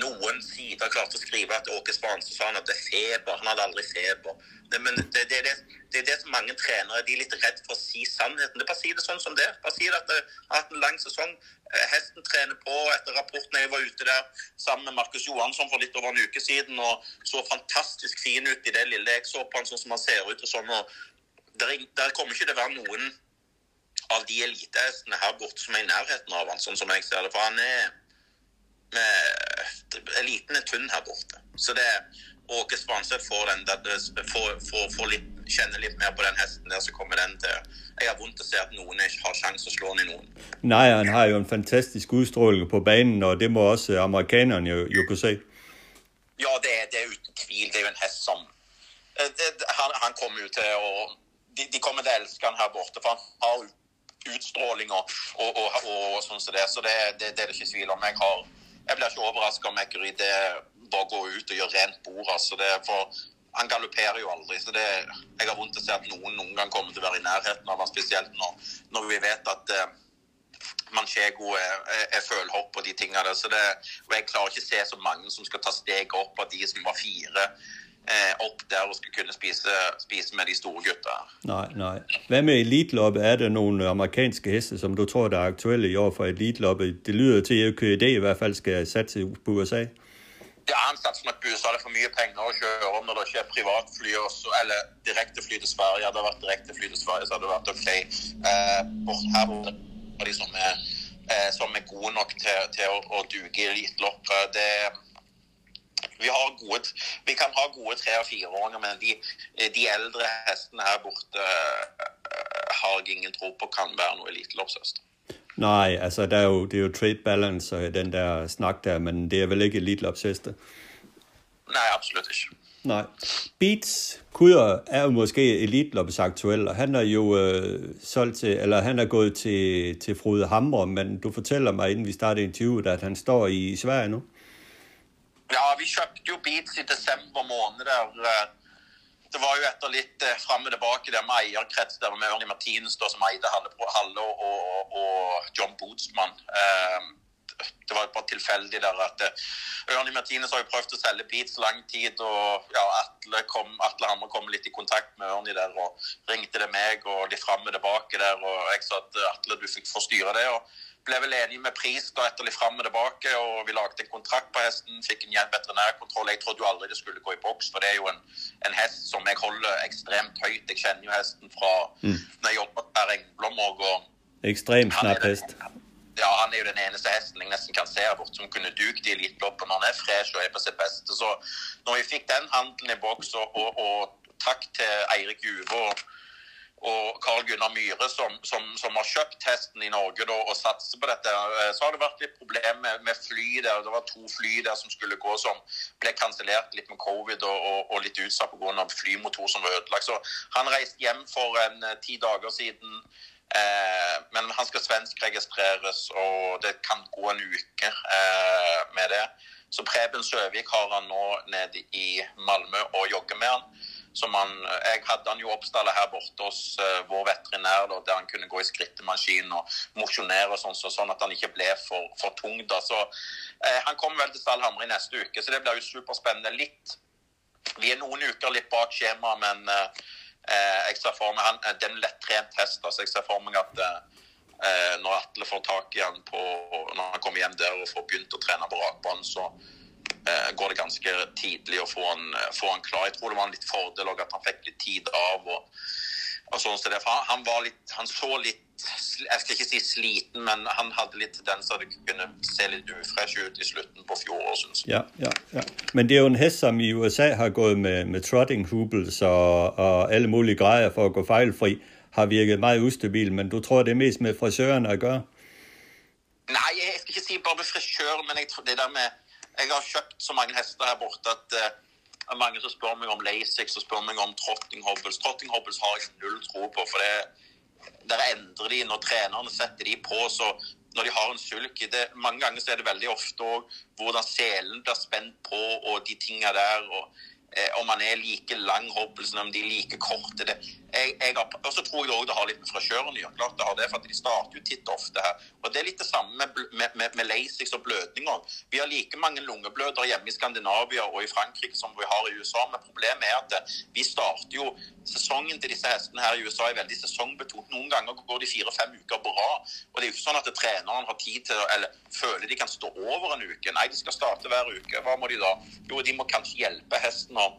noen sider klarte å skrive at Åke Spanse sa han hadde det feber. Han hadde aldri feber. Det, men det, det, det, det er det som mange trenere de er litt redd for å si sannheten. Det Bare si det sånn som det er. Bare si at eh, det har hatt en lang sesong. Eh, Hesten trener på. Etter rapporten jeg var ute der sammen med Markus Johansson for litt over en uke siden og så fantastisk fin ut i det lille jeg så på han sånn som han ser ut og sånn. og der, der kommer ikke til å være noen av de elitehestene her borte som er i nærheten av han, sånn som jeg ser det. For han er med, Eliten er tynn her borte. Så det Åke Svanseth får, den, der- får, får, får litt, kjenne litt mer på den hesten der, så kommer den til Jeg har vondt å se at noen ikke har sjanse å slå den i noen. Nej, han har jo en fantastisk udstråling på banen, og det må også amerikanerne jo, jo kunne se. Ja, det er, det er uten tvil. Det er jo en hest som eh, det, han, han kommer jo til å de, de kommer til å elske han her borte, for han har utstråling og, og, og, og sånn som det. Så det, det, det er det ikke tvil om. Jeg, har, jeg blir ikke overraska om Ekkerud det bare går ut og gjør rent bord. Altså det, for han galopperer jo aldri. så det, Jeg har vondt til å se at noen noen gang kommer til å være i nærheten av ham. spesielt når, når vi vet at eh, Manchego er, er, er følhopp og de tingene der. Så det, og jeg klarer ikke å se så mange som skal ta steget opp av de som var fire, opp der og skal kunne spise, spise med de store gutta. Nej, nej. Hvad med elitloppe? Er der nogle amerikanske heste, som du tror, der er aktuelle i år for elitloppe? Det lyder til, at KD i hvert fald skal satse på USA. Ja, Han satser nok på USA. Det er for mye penger å kjøre om når det ikke er privatfly også, eller direktefly til Sverige. Hadde det vært direktefly til Sverige, så hadde det vært OK. Eh, bort her er de som er, eh, som er gode nok til, til å, å duge i elitelopp. Eh, Det vi, har gode, vi kan ha gode tre- og fireåringer, men de, de eldre hestene her borte eh, har jeg ingen tro på kan være noe eliteloppshest. Nej, altså der er jo, det er jo trade balance og den der snak der, men det er vel ikke elitloppsheste. Nei, absolutt ikke. Nej. Beats Kuder er jo måske elitloppes aktuel, og han er jo øh, solgt til, eller han er gået til, til Frode Hamre, men du fortæller mig, inden vi startede interviewet, at han står i Sverige nu. Ja, vi kjøpte jo Beats i desember måned der. Det var jo etter litt fram og tilbake der med eierkrets der med Ørni Martinus da, som eide Halle, Halle og, og, og John Bootsmann. Eh, det var bare tilfeldig der at Ørni Martinus har jo prøvd å selge Beats lang tid, og ja, Atle, kom, Atle Hammer kom litt i kontakt med Ørni der og ringte det meg og de fram og tilbake der, og jeg eh, sa at eh, Atle, du fikk forstyre det. og ble vel enige med pris da etter litt fram og tilbake, og vi lagde en kontrakt på hesten, fikk en veterinærkontroll. Jeg trodde jo aldri det skulle gå i boks, for det er jo en, en hest som jeg holder ekstremt høyt. Jeg kjenner jo hesten fra mm. når jeg jobber per Engblom og, og Ekstremt den- hest. Ja, han er jo den eneste hesten jeg nesten kan se her borte som kunne dugt i eliteloppet når han er fresh og er på sitt beste. Så når vi fikk den handelen i boks, og, og, og takk til Eirik Juve og, og Carl Gunnar Myhre som, som, som har kjøpt hästen i Norge da, og satser på dette, eh, så har det vært litt problem med, med fly der. Det var to fly der som skulle gå som ble kansellert litt med covid og, og, og litt utsatt pga. flymotor som var ødelagt. Så han reiste hjem for en eh, ti dager siden. Eh, men han skal svenskregistreres, og det kan gå en uke eh, med det. Så Preben Søvik har han nå nede i Malmö og jogger med han. Som han, eh, jeg hadde han jo oppstallet her borte hos uh, vår veterinær, da, der han kunne gå i skrittemaskin og mosjonere, og sånn, så, sånn at han ikke ble for, for tung. da. Så uh, Han kommer vel til Stallhamre i neste uke, så det blir jo superspennende. Litt, Vi er noen uker litt bak skjema, men eh, jeg ser for meg han, det er en lettrent hest. altså Jeg ser for meg at eh, når Atle får tak i han på, når han kommer hjem der og får begynt å trene på rakbanen, så går det ganske tidlig å få han, eh, få han klar. Jeg tror det var en litt fordel også at han fikk litt tid av. og, og sånn som det. For han, han, var litt, han så litt Jeg skal ikke si sliten, men han hadde litt tendenser til å kunne se litt ufresh ut i slutten på fjoråret, syns jeg. Ja, ja, ja. Men det er jo en hest, som i USA har gået med, med trotting hoobles og, og alle mulige grejer for at gå fejlfri, har virket meget ustabil, men du tror, det er mest med frisøren at gøre? Nei, jeg skal ikke si bare med frisør, men jeg tror det der med jeg har kjøpt så mange hester her borte at uh, mange som spør meg om Lasix og spør meg om Trotting Hobbles. Trotting Hobbles har jeg null tro på, for det, der endrer de når trenerne setter de på. så når de har en sulk det, Mange ganger så er det veldig ofte òg hvordan selen blir spent på, og de tinga der. og Eh, om man er like lang hoppelsen, om de er like korte. Det, jeg, jeg har, og så tror jeg også det har litt med frisøren å gjøre. Klart det har det, for De starter jo titt ofte her. Og Det er litt det samme med, med, med, med Lasix og blødninger. Vi har like mange lungeblødere hjemme i Skandinavia og i Frankrike som vi har i USA. Men problemet er at eh, vi starter jo sesongen til disse hestene her i USA er veldig sesongbetont. Noen ganger går de fire-fem uker bra. Og det er jo ikke sånn at treneren har tid til eller føler de kan stå over en uke. Nei, de skal starte hver uke. Hva må de da? Jo, de må kanskje hjelpe hesten og,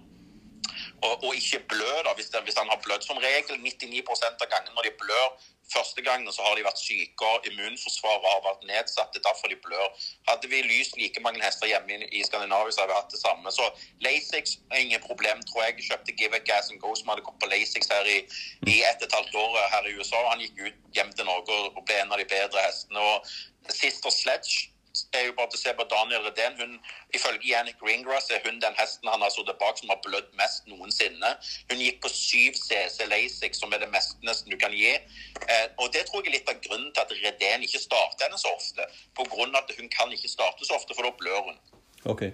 og, og, ikke blø da, hvis, det, hvis han har blødd. Som regel 99% av gangene når de blør første gangen, så har de vært syke, og immunforsvaret har vært nedsatt. Det er derfor de blør. Hadde vi lyst like mange hester hjemme i, i Skandinavia, så hadde vi hatt det samme. Så Lasix er ingen problem, tror jeg. Kjøpte Give It Gas and Go, som hadde gått på Lasix her i, i ett og et halvt år her i USA. Han gikk ut hjem til Norge og ble en av de bedre hestene. Og Sister Sledge er jo bare til å se på Daniel Redén. Hun, ifølge Yannick Greengrass er hun den hesten han har sittet bak som har blødd mest noensinne. Hun gikk på 7 CC Lasix, som er det meste nesten du kan gi. Eh, og Det tror jeg er litt av grunnen til at Redén ikke starter henne så ofte. På grunn av at hun kan ikke starte så ofte, for da blør hun. Okay.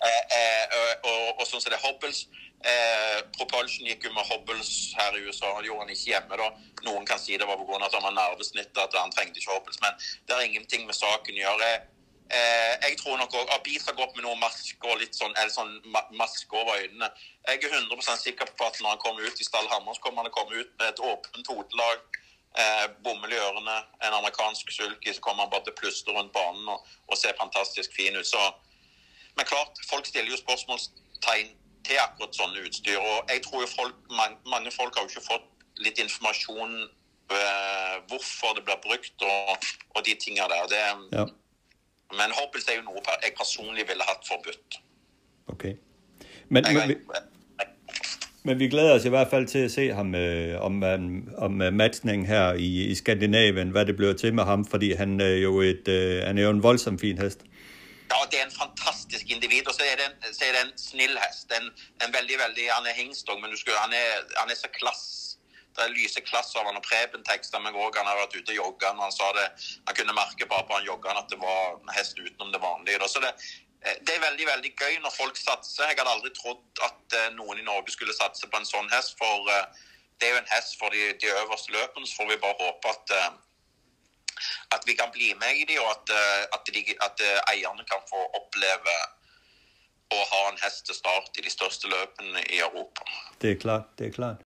Eh, eh, og, og, sånn som det er Hobbles eh, Propulsion gikk jo med Hobbles her i USA. Det gjorde han ikke hjemme. da. Noen kan si det var pga. at han var nervesnitt, at han trengte ikke Hobbles. Men det har ingenting med saken å gjøre. Eh, jeg tror nok òg Abis går opp med noe maske og litt sånn, eller sånn maske over øynene. Jeg er 100% sikker på at når han kommer ut i Stall Hammer, så kommer han å komme ut med et åpent hodelag, eh, bomull i ørene, en amerikansk sulky, så kommer han bare til å plystre rundt banen og, og se fantastisk fin ut. Så, men klart, folk stiller jo spørsmålstegn til akkurat sånne utstyr. Og jeg tror jo folk, mange, mange folk har jo ikke fått litt informasjon eh, hvorfor det blir brukt og, og de tinga der. Det, ja. Men Hobbles er jo noe jeg personlig ville hatt forbudt. Ok. Men, men, vi, men vi glæder os i hvert fald til at se ham øh, om, om matchningen her i, i Skandinavien, hvad det bliver til med ham, fordi han er jo, et, øh, han er jo en voldsom fin hest. Ja, det er en fantastisk individ, og så er det en, så er det en snill hest. En, en veldig, veldig, Han er hingstong, men skal, han, er, han er så klass det er lyse klass og Preben teksta meg òg. Han har vært ute og jogga. Han sa det, han kunne merke bare på han jogga at det var en hest utenom det vanlige. Så det, eh, det, er veldig veldig gøy når folk satser. Jeg hadde aldri trodd at eh, noen i Norge skulle satse på en sånn hest. For eh, det er jo en hest for de, de øverste løpene. Så får vi bare håpe at, eh, at vi kan bli med i de, og at, at, de, at eierne kan få oppleve å ha en hest til start i de største løpene i Europa. Det er klart. det er klart.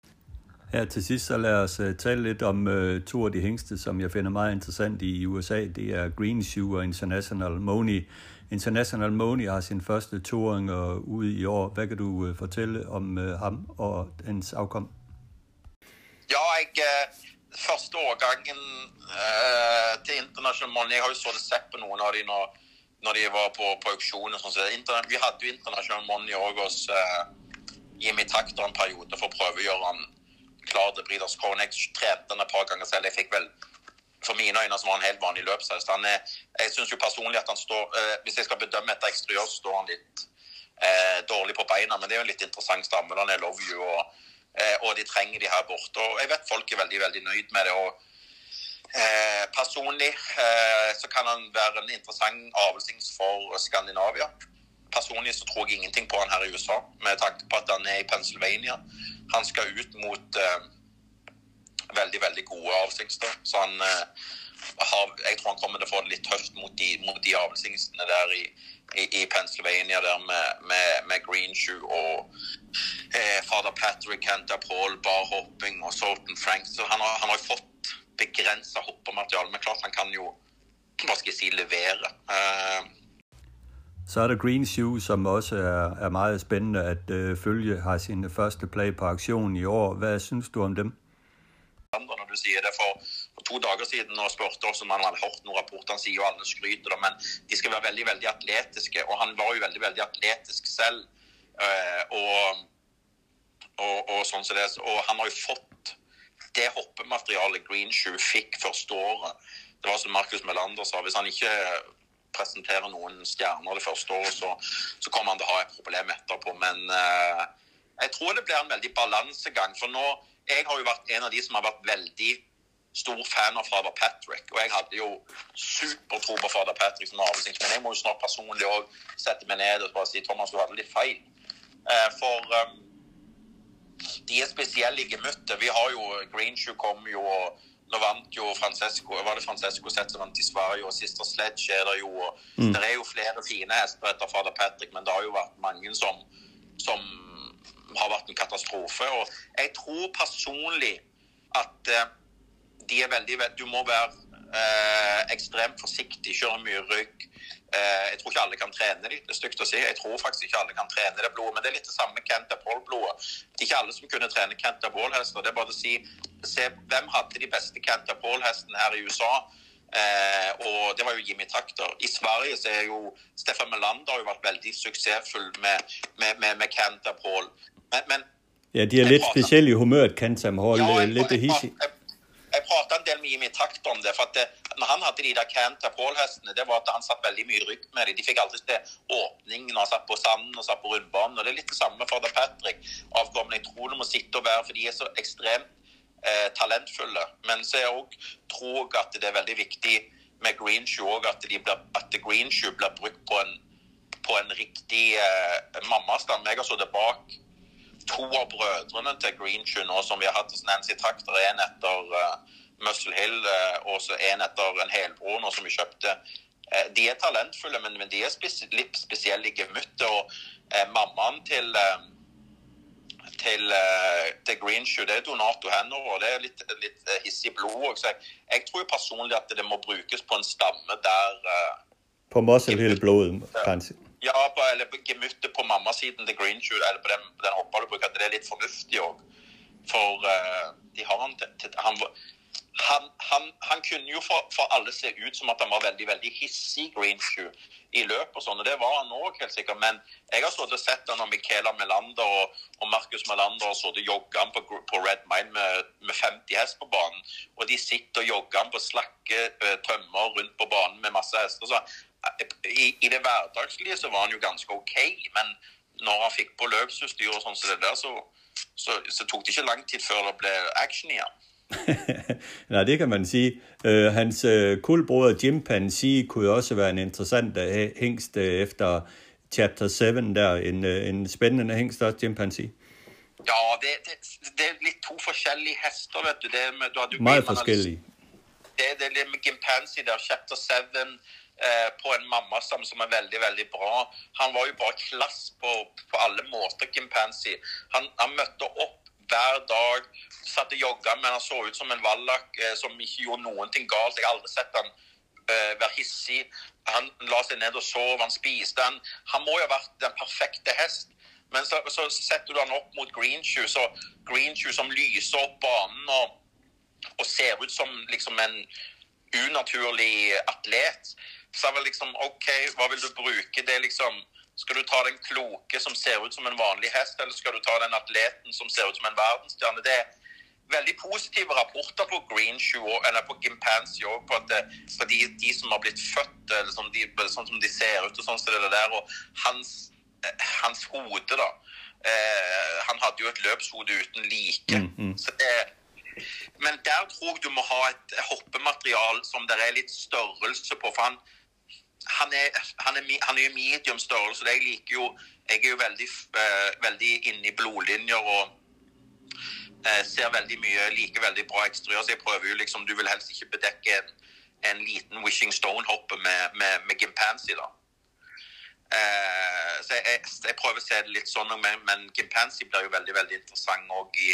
Her til sidst, så lad os øh, tale lidt om øh, to af de hængste, som jeg finder meget interessant i USA. Det er Green Shoe og International Money. International Money har sin første touring ud ude i år. Hvad kan du øh, fortælle om øh, ham og hans afkom? Ja, jeg, øh, første årgangen øh, til International Money, jeg har jo så det sett på nogle af de når, når de var på, på auksjoner. Sånn. Vi havde jo International Money også øh, hos uh, Jimmy Takter en periode for at prøve at gøre han klar til Breeders Crown. Jeg trente den et par ganger selv. Jeg fikk vel for mine øyne som var en helt vanlig løpshest. Eh, jeg syns jo personlig at han står eh, Hvis jeg skal bedømme et eksteriør, så står han litt eh, dårlig på beina. Men det er jo en litt interessant stamme. Han er love you, og, eh, og, de trenger de her borte. Og jeg vet folk er veldig, veldig nøyd med det. og eh, Personlig eh, så kan han være en interessant avelsings for Skandinavia. Personlig så tror jeg ingenting på han her i USA, med tanke på at han er i Pennsylvania. Han skal ut mot eh, veldig, veldig gode avlsingster. Så han eh, har, jeg tror han kommer til å få det litt tøft mot de, mot de avlsingstene der i, i, i, Pennsylvania der med, med, med Greenshoe og eh, Father Patrick, Kenta Paul, barhopping og Sultan Frank. Så han har, han har fått begrensa hoppmaterial, Men klart han kan jo hva skal jeg si, levere. Eh, så er der Green Shoe, som også er, er meget spændende at øh, følge, har sin første play på aktion i år. Hvad synes du om dem? Når du siger det for, for to dager siden og spurgte os om han hadde hørt noen rapporter, han sier jo alle skryter, men de skal være veldig veldig atletiske. Og han var jo veldig veldig atletisk selv. Øh, og, og, og, sånn som det, og han har jo fått det hoppematerialet Green Shoe fikk første året det var som Markus Melander sa, hvis han ikke presentere noen stjerner det første året, så, så kommer han til å ha et problem etterpå. Men eh, jeg tror det blir en veldig balansegang. For nå, jeg har jo vært en av de som har vært veldig stor fan av fader Patrick. Og jeg hadde jo supertro på fader Patrick som avlsing. Men jeg må jo snart personlig òg sette meg ned og bare si Thomas, du hadde litt feil. Eh, for eh, de er spesielle i gemyttet. Vi har jo Greenshoe kom jo og nå vant jo Francesco var det Francesco Sett som vant i Sverige, og Sister Sledge er det jo. Mm. Det er jo flere fine hester etter fader Patrick, men det har jo vært mange som, som har vært en katastrofe. Og jeg tror personlig at eh, de er veldig Du må være eh, ekstremt forsiktig, kjøre mye rygg. Eh, jeg tror ikke alle kan trene det. Det er stygt å si. Jeg tror faktisk ikke alle kan trene det blodet. Men det er litt det samme med Canterpole-blodet. Det er ikke alle som kunne trene Canterpole-hester. Det er bare å si se hvem hadde de beste Canterpole-hestene her i USA. Eh, og det var jo Jimmy Takter. I Sverige så er jo Stefan Melander har jo vært veldig suksessfull med, med, med, med Canterpole. Men, men Ja, de er litt spesielle i humøret, Canterpole. Ja, litt jeg, hissig jeg, jeg prata en del med Jimmy Takt om det. for at det, når Han hadde de der Canter Paul-hestene. det var at Han satt veldig mye rygg med dem. De fikk aldri til åpning når han satt på sanden og satt på rundbanen. og Det er litt det samme for The Patrick. Avkommen. Jeg tror det må sitte og være, for de er så ekstremt eh, talentfulle. Men så jeg òg tror at det er veldig viktig med Greenshoe òg, at, de blir, at Greenshoe blir brukt på en, på en riktig eh, mammastand. Jeg har sittet bak to av brødrene til Greenshoe nå, som vi har hatt hos Nancy Trakter. En etter uh, Muscle Hill uh, og så en etter en helbror nå som vi kjøpte. Uh, de er talentfulle, men, men de er spes litt spesielle i gemyttet. Og mammaen til til, til Greenshoe, det er Donato Hanover. Det er litt, litt hissig blod òg. Så jeg, jeg, tror personlig at det må brukes på en stamme der På Muscle Hill-blodet, kanskje? Ja, på, eller på gemyttet på mammasiden til Greenshoe, eller på den, på den hoppa du bruker, det er litt fornuftig òg. For uh, de har han, til, han, han, han, han kunne jo for, for, alle se ut som at han var veldig veldig hissig Greenshoe i løp og sånn, og det var han òg, helt sikkert. Men jeg har stått og sett han og Michaela Melander og, og Marcus Melander og stått og jogga på, på, Red Mine med, med 50 hest på banen. Og de sitter og jogger på slakke eh, uh, tømmer rundt på banen med masse hester. Så i, i, det hverdagslige så var han jo ganske OK, men når han fikk på løpsutstyr og sånn som så det der, så, så, så, tok det ikke lang tid før det ble action igjen. Nej, det kan man sige. Uh, hans kulbror Jim Pansy kunne jo også være en interessant uh, hængst uh, efter Chapter 7 der. En, uh, en spændende hængst også, Jim Pansy. Ja, det, det, det er litt to forskjellige hester, vet du. Det med, du, du Meget forskellige. Det, det er med Jim Pansy der, Chapter 7 Eh, på en mamma som er veldig veldig bra. Han var jo bare klass på, på alle måter, Kimpansi. Han, han møtte opp hver dag, satt og jogga, men han så ut som en vallak eh, som ikke gjorde noen ting galt. Jeg har aldri sett han eh, være hissig. Han la seg ned og sov, han spiste. Han, han må jo ha vært den perfekte hest. Men så, så setter du han opp mot Greenshoe, så Greenshoe som lyser opp banen og, og ser ut som liksom en unaturlig atlet sa vel liksom OK, hva vil du bruke? Det liksom Skal du ta den kloke som ser ut som en vanlig hest, eller skal du ta den atleten som ser ut som en verdensstjerne? Det er veldig positive rapporter på Greenshoe eller på Gimpansi òg, på at det, for de, de, som har blitt født eller som de, sånn som de ser ut og sånn som det der, og hans, hans hode, da. Eh, han hadde jo et løpshode uten like. Mm, mm. Så det men der tror jeg du må ha et hoppematerial som det er litt størrelse på. For han, han er, han, er, han er jo medium størrelse. Jeg liker jo Jeg er jo veldig, uh, veldig inne i blodlinjer og uh, ser veldig mye Liker veldig bra eksteriør. Så jeg prøver jo liksom Du vil helst ikke bedekke en, en liten Wishing Stone-hoppe med, med, med Gimpansi, da. Uh, så jeg, jeg, jeg, prøver å se det litt sånn, men, men Gimpansi blir jo veldig veldig interessant òg i,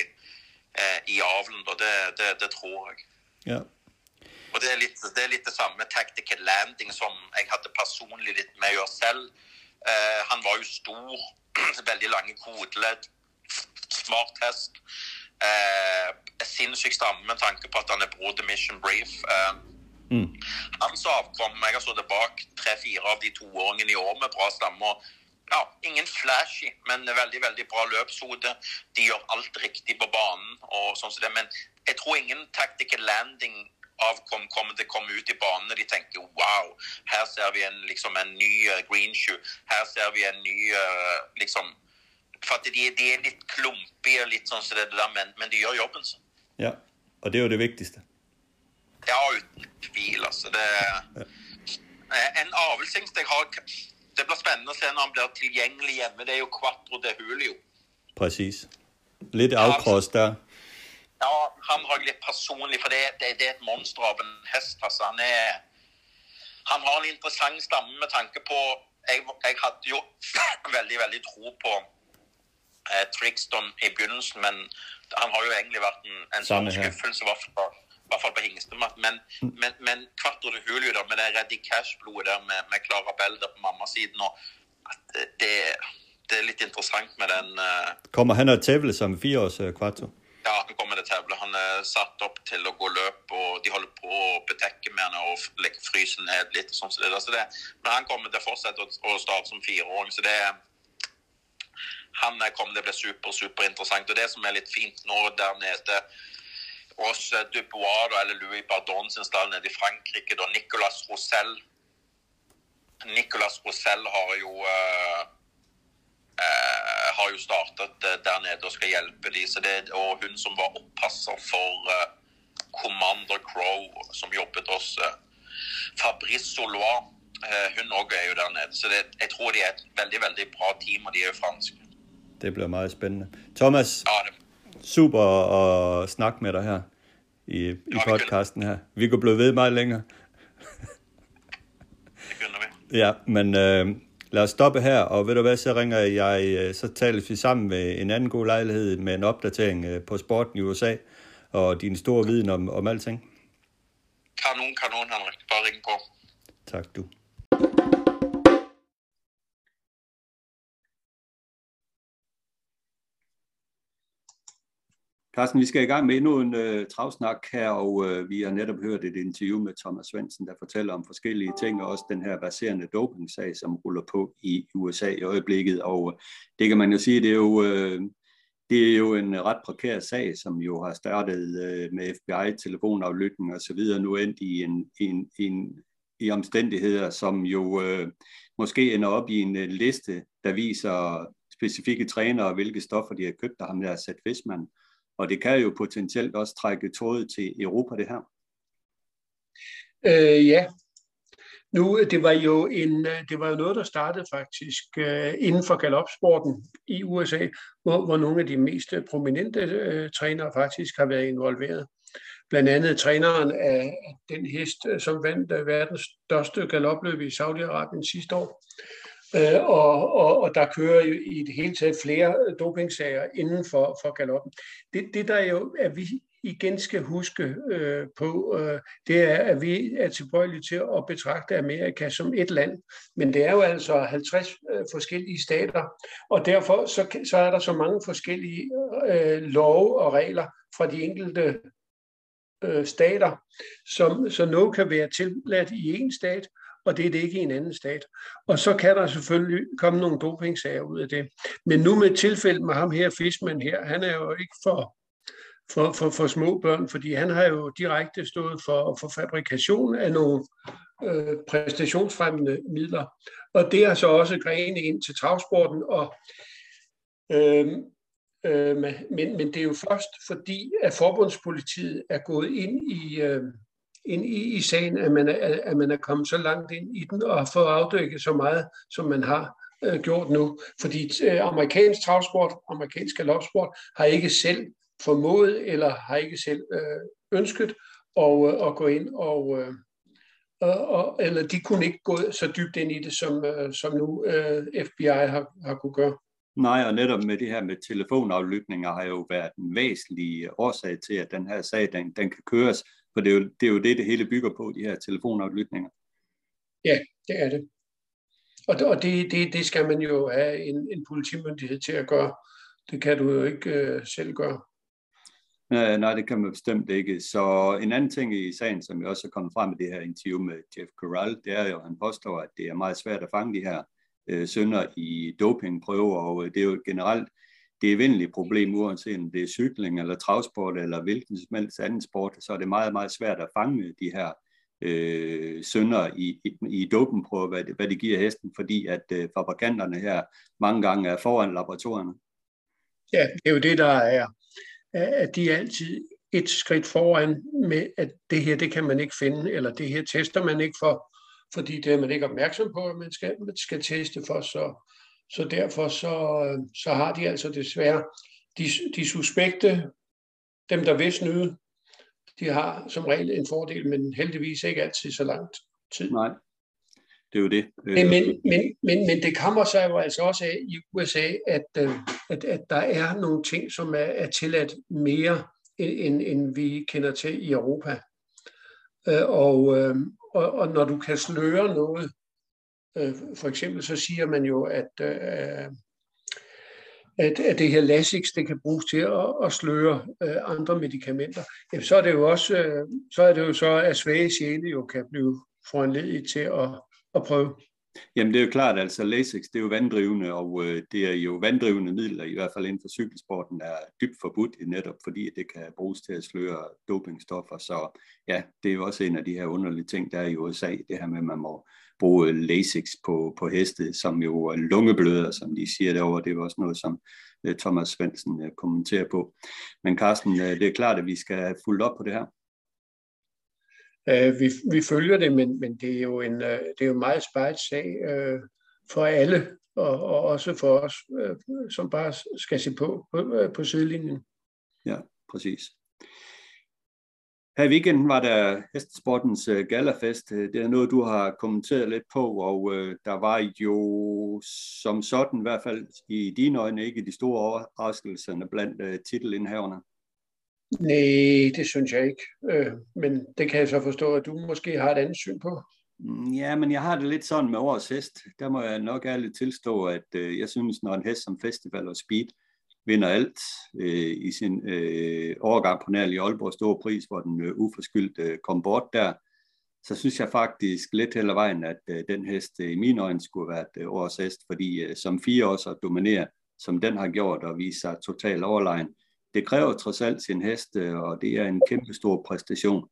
i avlen. Og det, det, det tror jeg. Ja. Og det er, litt, det er, litt, det samme tactical landing som jeg hadde personlig litt med å gjøre selv. Eh, han var jo stor, veldig lange kodeledd, smart hest. Eh, Sinnssykt stamme med tanke på at han er bror til Mission Brief. Eh, mm. Hans avkom Jeg har stått bak tre-fire av de toåringene i år med bra stammer. Ja, ingen flashy, men veldig veldig bra løpshode. De gjør alt riktig på banen. og sånn som det, Men jeg tror ingen tactical landing avkom kommer til å komme ut i banene. De tenker wow, her ser vi en, liksom, en ny uh, green shoe. Her ser vi en ny uh, liksom For at de, de, er litt klumpige, litt sånn som det der, men, men de gjør jobben sin. Ja, og det er jo det viktigste. Ja, uten tvil. altså. Det, en avlsingst jeg har Det blir spennende å se når han blir tilgjengelig hjemme. Det er jo Quattro de Julio. Præcis. Lidt afkross der. Ja, han har jeg litt personlig, for det, det, det er et monster av en hest. altså. Han er han har en interessant stamme med tanke på Jeg, jeg hadde jo veldig veldig tro på eh, Trixton i begynnelsen, men han har jo egentlig vært en, en sånn skuffelse, i hvert fall, i hvert fall på Hingstemat. Men, mm. men, men Quattro de Julio da, med det Reddy Cash-blodet der med, med Clara Bell der på mammasiden og det, det, er litt interessant med den uh... Kommer han og tævle som fireårs uh, Quattro? Ja, han kommer til tevle. Han er satt opp til å gå løp, og de holder på å betekke med han og legge frysen ned litt. sånn Så det, så det, Men han kommer til å fortsette å, å starte som fireåring. så det han kommer til å bli super, superinteressant. Og det som er litt fint nå der nede hos Dubois eller Louis Bardon sin stall nede i Frankrike, da Nicolas Roussel Nicolas Roussel har jo uh, uh, har jo startet uh, der nede og skal hjelpe de, så det, og hun som var oppasser for Commander Crow, som jobbet hos Fabrice Solois, hun òg er jo der nede. Så det, jeg tror de er et veldig veldig bra team, og de er jo franske. Det bliver meget spændende. Thomas, ja, det. super at snakke med dig her i, i ja, podcasten her. Vi kunne blive ved meget længere. det kunne vi. Ja, men øh, lad os stoppe her, og ved du hvad, så ringer jeg, øh, så taler vi sammen med en anden god lejlighed med en opdatering øh, på sporten i USA, og din store viden om, om alting. Kanon, kanon, Henrik. Bare ring på. Tak du. Carsten, vi skal i gang med endnu en øh, travsnak her, og øh, vi har netop hørt et interview med Thomas Svendsen, der fortæller om forskellige ting, og også den her baserende dopingsag, som ruller på i USA i øjeblikket. Og øh, det kan man jo sige, det er jo, øh, det er jo en ret prekær sag, som jo har startet øh, med FBI, telefonaflytning og så videre, nu endt i en, en, en i omstændigheder, som jo øh, måske ender op i en øh, liste, der viser specifikke trænere, hvilke stoffer de har købt, der har med at sætte Fisman. Og det kan jo potentielt også trække trådet til Europa, det her. Øh, ja. Nu, det var jo en, det var jo noget, der startede faktisk øh, inden for galopsporten i USA, hvor, hvor nogle af de mest prominente øh, trænere faktisk har været involveret. Blandt andet træneren af den hest, øh, som vandt øh, verdens største galopløb i Saudi-Arabien sidste år. Øh, og, og, og der kører jo i det hele taget flere dopingsager inden for, for galoppen. Det, det der jo er vi igen skal huske øh, på, øh, det er, at vi er tilbøjelige til at betragte Amerika som et land. Men det er jo altså 50 øh, forskellige stater, og derfor så, så er der så mange forskellige øh, love og regler fra de enkelte øh, stater, som, så noget kan være tilladt i en stat, og det er det ikke i en anden stat. Og så kan der selvfølgelig komme nogle dopingsager ud af det. Men nu med tilfældet med ham her, Fisman her, han er jo ikke for, for, for, for små børn, fordi han har jo direkte stået for, for fabrikation af nogle øh, præstationsfremmende midler. Og det har så også grene ind til travsporten, og øh, øh, men, men det er jo først fordi, at forbundspolitiet er gået ind i, øh, ind i, i sagen, at man, er, at man er kommet så langt ind i den og har fået afdækket så meget, som man har øh, gjort nu. Fordi øh, amerikansk travsport, amerikansk galopsport, har ikke selv formået eller har ikke selv øh, ønsket at, øh, at gå ind og, øh, og, og, eller de kunne ikke gå så dybt ind i det, som, øh, som nu øh, FBI har, har kunne gøre. Nej, og netop med det her med telefonaflytninger har jo været en væsentlig årsag til, at den her sag, den, den kan køres for det er, jo, det er jo det, det hele bygger på, de her telefonaflytninger. Ja, det er det. Og, og det, det, det skal man jo have en, en politimyndighed til at gøre. Det kan du jo ikke uh, selv gøre. Nej, nej, det kan man bestemt ikke. Så en anden ting i sagen, som jeg også er kommet frem med det her interview med Jeff Corral, det er jo, at han påstår, at det er meget svært at fange de her øh, sønder i dopingprøver, og det er jo generelt det evindelige problem, uanset om det er cykling eller travsport eller hvilken som helst anden sport, så er det meget, meget svært at fange de her øh, sønder i, i, i dopenprøver, hvad det, hvad det giver hesten, fordi at øh, fabrikanterne her mange gange er foran laboratorierne. Ja, det er jo det, der er, at de er altid et skridt foran med, at det her, det kan man ikke finde, eller det her tester man ikke for, fordi det er man ikke opmærksom på, at man skal, man skal teste for, så, så derfor så, så har de altså desværre de, de suspekte, dem der vil snyde, de har som regel en fordel, men heldigvis ikke altid så langt tid. Nej, det er jo det. Men, men, men, men, men det kommer sig jo altså også af i USA, at, øh, at, at der er nogle ting, som er, er tilladt mere, end, end vi kender til i Europa. Øh, og, øh, og, og når du kan sløre noget, Øh, for eksempel så siger man jo, at, øh, at, at det her Lasix, det kan bruges til at, at sløre øh, andre medicamenter, jamen, så er det jo også, så er det jo så, at svage sjæle jo kan blive foranledet til at, at prøve. Jamen det er jo klart, altså Lasix det er jo vanddrivende, og øh, det er jo vanddrivende midler, i hvert fald inden for cykelsporten, er dybt forbudt netop fordi det kan bruges til at sløre dopingstoffer. Så ja, det er jo også en af de her underlige ting, der er i USA, det her med, at man må bruge Lasix på, på heste, som jo er lungebløder, som de siger derovre. Det er også noget, som øh, Thomas Svendsen øh, kommenterer på. Men Carsten, øh, det er klart, at vi skal have fuldt op på det her. Vi, vi følger det, men, men det er jo en det er jo en meget spejt sag øh, for alle, og, og også for os, øh, som bare skal se på på, på sidelinjen. Ja, præcis. Her i weekenden var der Hestesportens uh, Galafest. Det er noget, du har kommenteret lidt på, og uh, der var jo som sådan, i hvert fald i dine øjne, ikke de store overraskelser blandt uh, titelindhaverne. Nej, det synes jeg ikke. Øh, men det kan jeg så forstå, at du måske har et andet syn på. Mm, ja, men jeg har det lidt sådan med årets hest. Der må jeg nok ærligt tilstå, at øh, jeg synes, når en hest som Festival og Speed vinder alt øh, i sin øh, overgang på nærlig i Aalborg Stor Pris, hvor den øh, uforskyldt øh, kom bort der, så synes jeg faktisk lidt heller vejen, at øh, den hest øh, i mine øjne skulle have været øh, årets hest, fordi øh, som fire år så dominerer, som den har gjort og vise sig total overlegen, det kræver trods alt sin hest, øh, og det er en kæmpe stor præstation.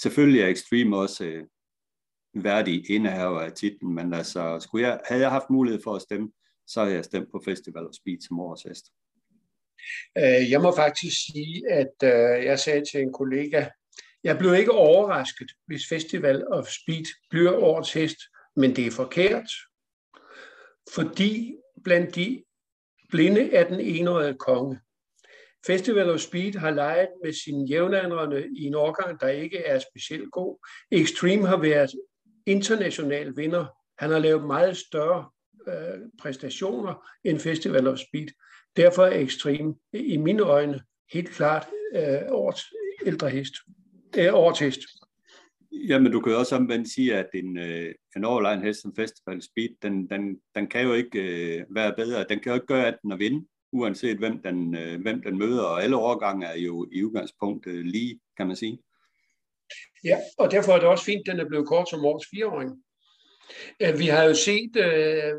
Selvfølgelig er Extreme også øh, værdig indehaver af titlen, men altså, skulle jeg, havde jeg haft mulighed for at stemme, så havde jeg stemt på Festival of Speed som årets hest. Øh, jeg må faktisk sige, at øh, jeg sagde til en kollega, jeg blev ikke overrasket, hvis Festival of Speed bliver årets hest, men det er forkert, fordi blandt de blinde er den enårige konge. Festival of Speed har leget med sine jævnaldrende i en årgang, der ikke er specielt god. Extreme har været international vinder. Han har lavet meget større øh, præstationer end Festival of Speed. Derfor er Extreme i mine øjne helt klart øh, årets ældre hest. Øh, årets hest. Jamen, du kan også omvendt sige, at en, øh, en overlegen hest som Festival Speed, den, den, den kan jo ikke øh, være bedre. Den kan jo ikke gøre at den at vinde uanset hvem den, øh, hvem den møder, og alle overgange er jo i udgangspunktet lige, kan man sige. Ja, og derfor er det også fint, at den er blevet kort som års fireåring. Vi har jo set, øh,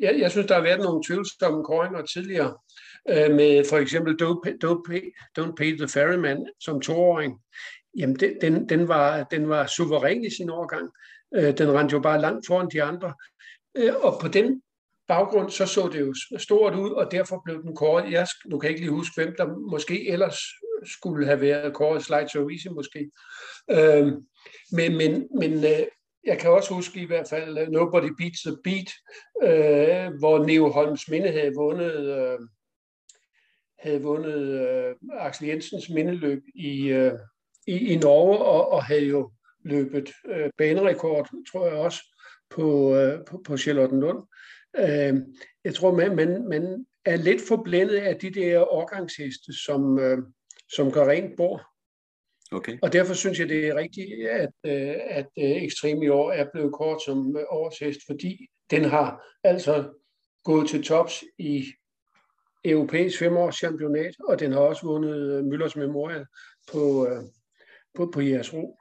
jeg, jeg synes, der har været nogle tvivlsomme kåringer tidligere, øh, med for eksempel Don't, Don't, Pay, Don't Pay the Ferryman som toåring. Jamen, den, den, den, var, den var suveræn i sin overgang. Øh, den rendte jo bare langt foran de andre. Øh, og på den baggrund, så så det jo stort ud, og derfor blev den kåret. Jeg, nu kan jeg ikke lige huske, hvem der måske ellers skulle have været kåret. Slide So Easy måske. Øh, men men, men øh, jeg kan også huske i hvert fald øh, Nobody Beats the Beat, øh, hvor Neo Holms minde havde vundet, øh, havde vundet øh, Axel Jensens mindeløb i, øh, i, i Norge, og, og havde jo løbet øh, banerekord, tror jeg også, på, øh, på, på Charlottenlund. Øh, jeg tror, man, man, man er lidt forblændet af de der årgangsheste, som, øh, som gør rent bord. Okay. Og derfor synes jeg, det er rigtigt, at, øh, at øh, Ekstrem i år er blevet kort som øh, årshest, fordi den har altså gået til tops i europæisk femårs championat, og den har også vundet Møllers Memorial på, på, på jeres ro.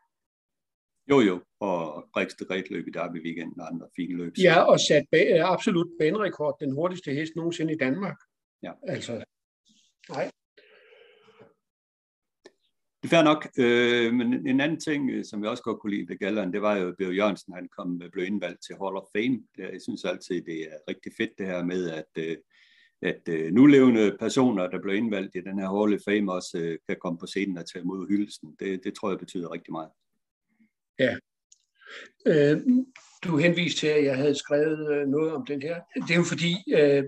Jo, jo, og Brixte løb i Derby weekenden og andre fine løb. Ja, og sat ba- absolut banerekord, den hurtigste hest nogensinde i Danmark. Ja. Altså, nej. Det er fair nok, øh, men en anden ting, øh, som jeg også godt kunne lide ved Galleren, det var jo, at Bjørn Jørgensen han kom, øh, blev indvalgt til Hall of Fame. Jeg synes altid, det er rigtig fedt det her med, at, øh, at øh, nulevende personer, der blev indvalgt i den her Hall of Fame, også kan komme på scenen og tage imod hyldelsen. Det, det tror jeg betyder rigtig meget. Ja. Øh, du henviste til, at jeg havde skrevet noget om den her. Det er jo fordi, øh,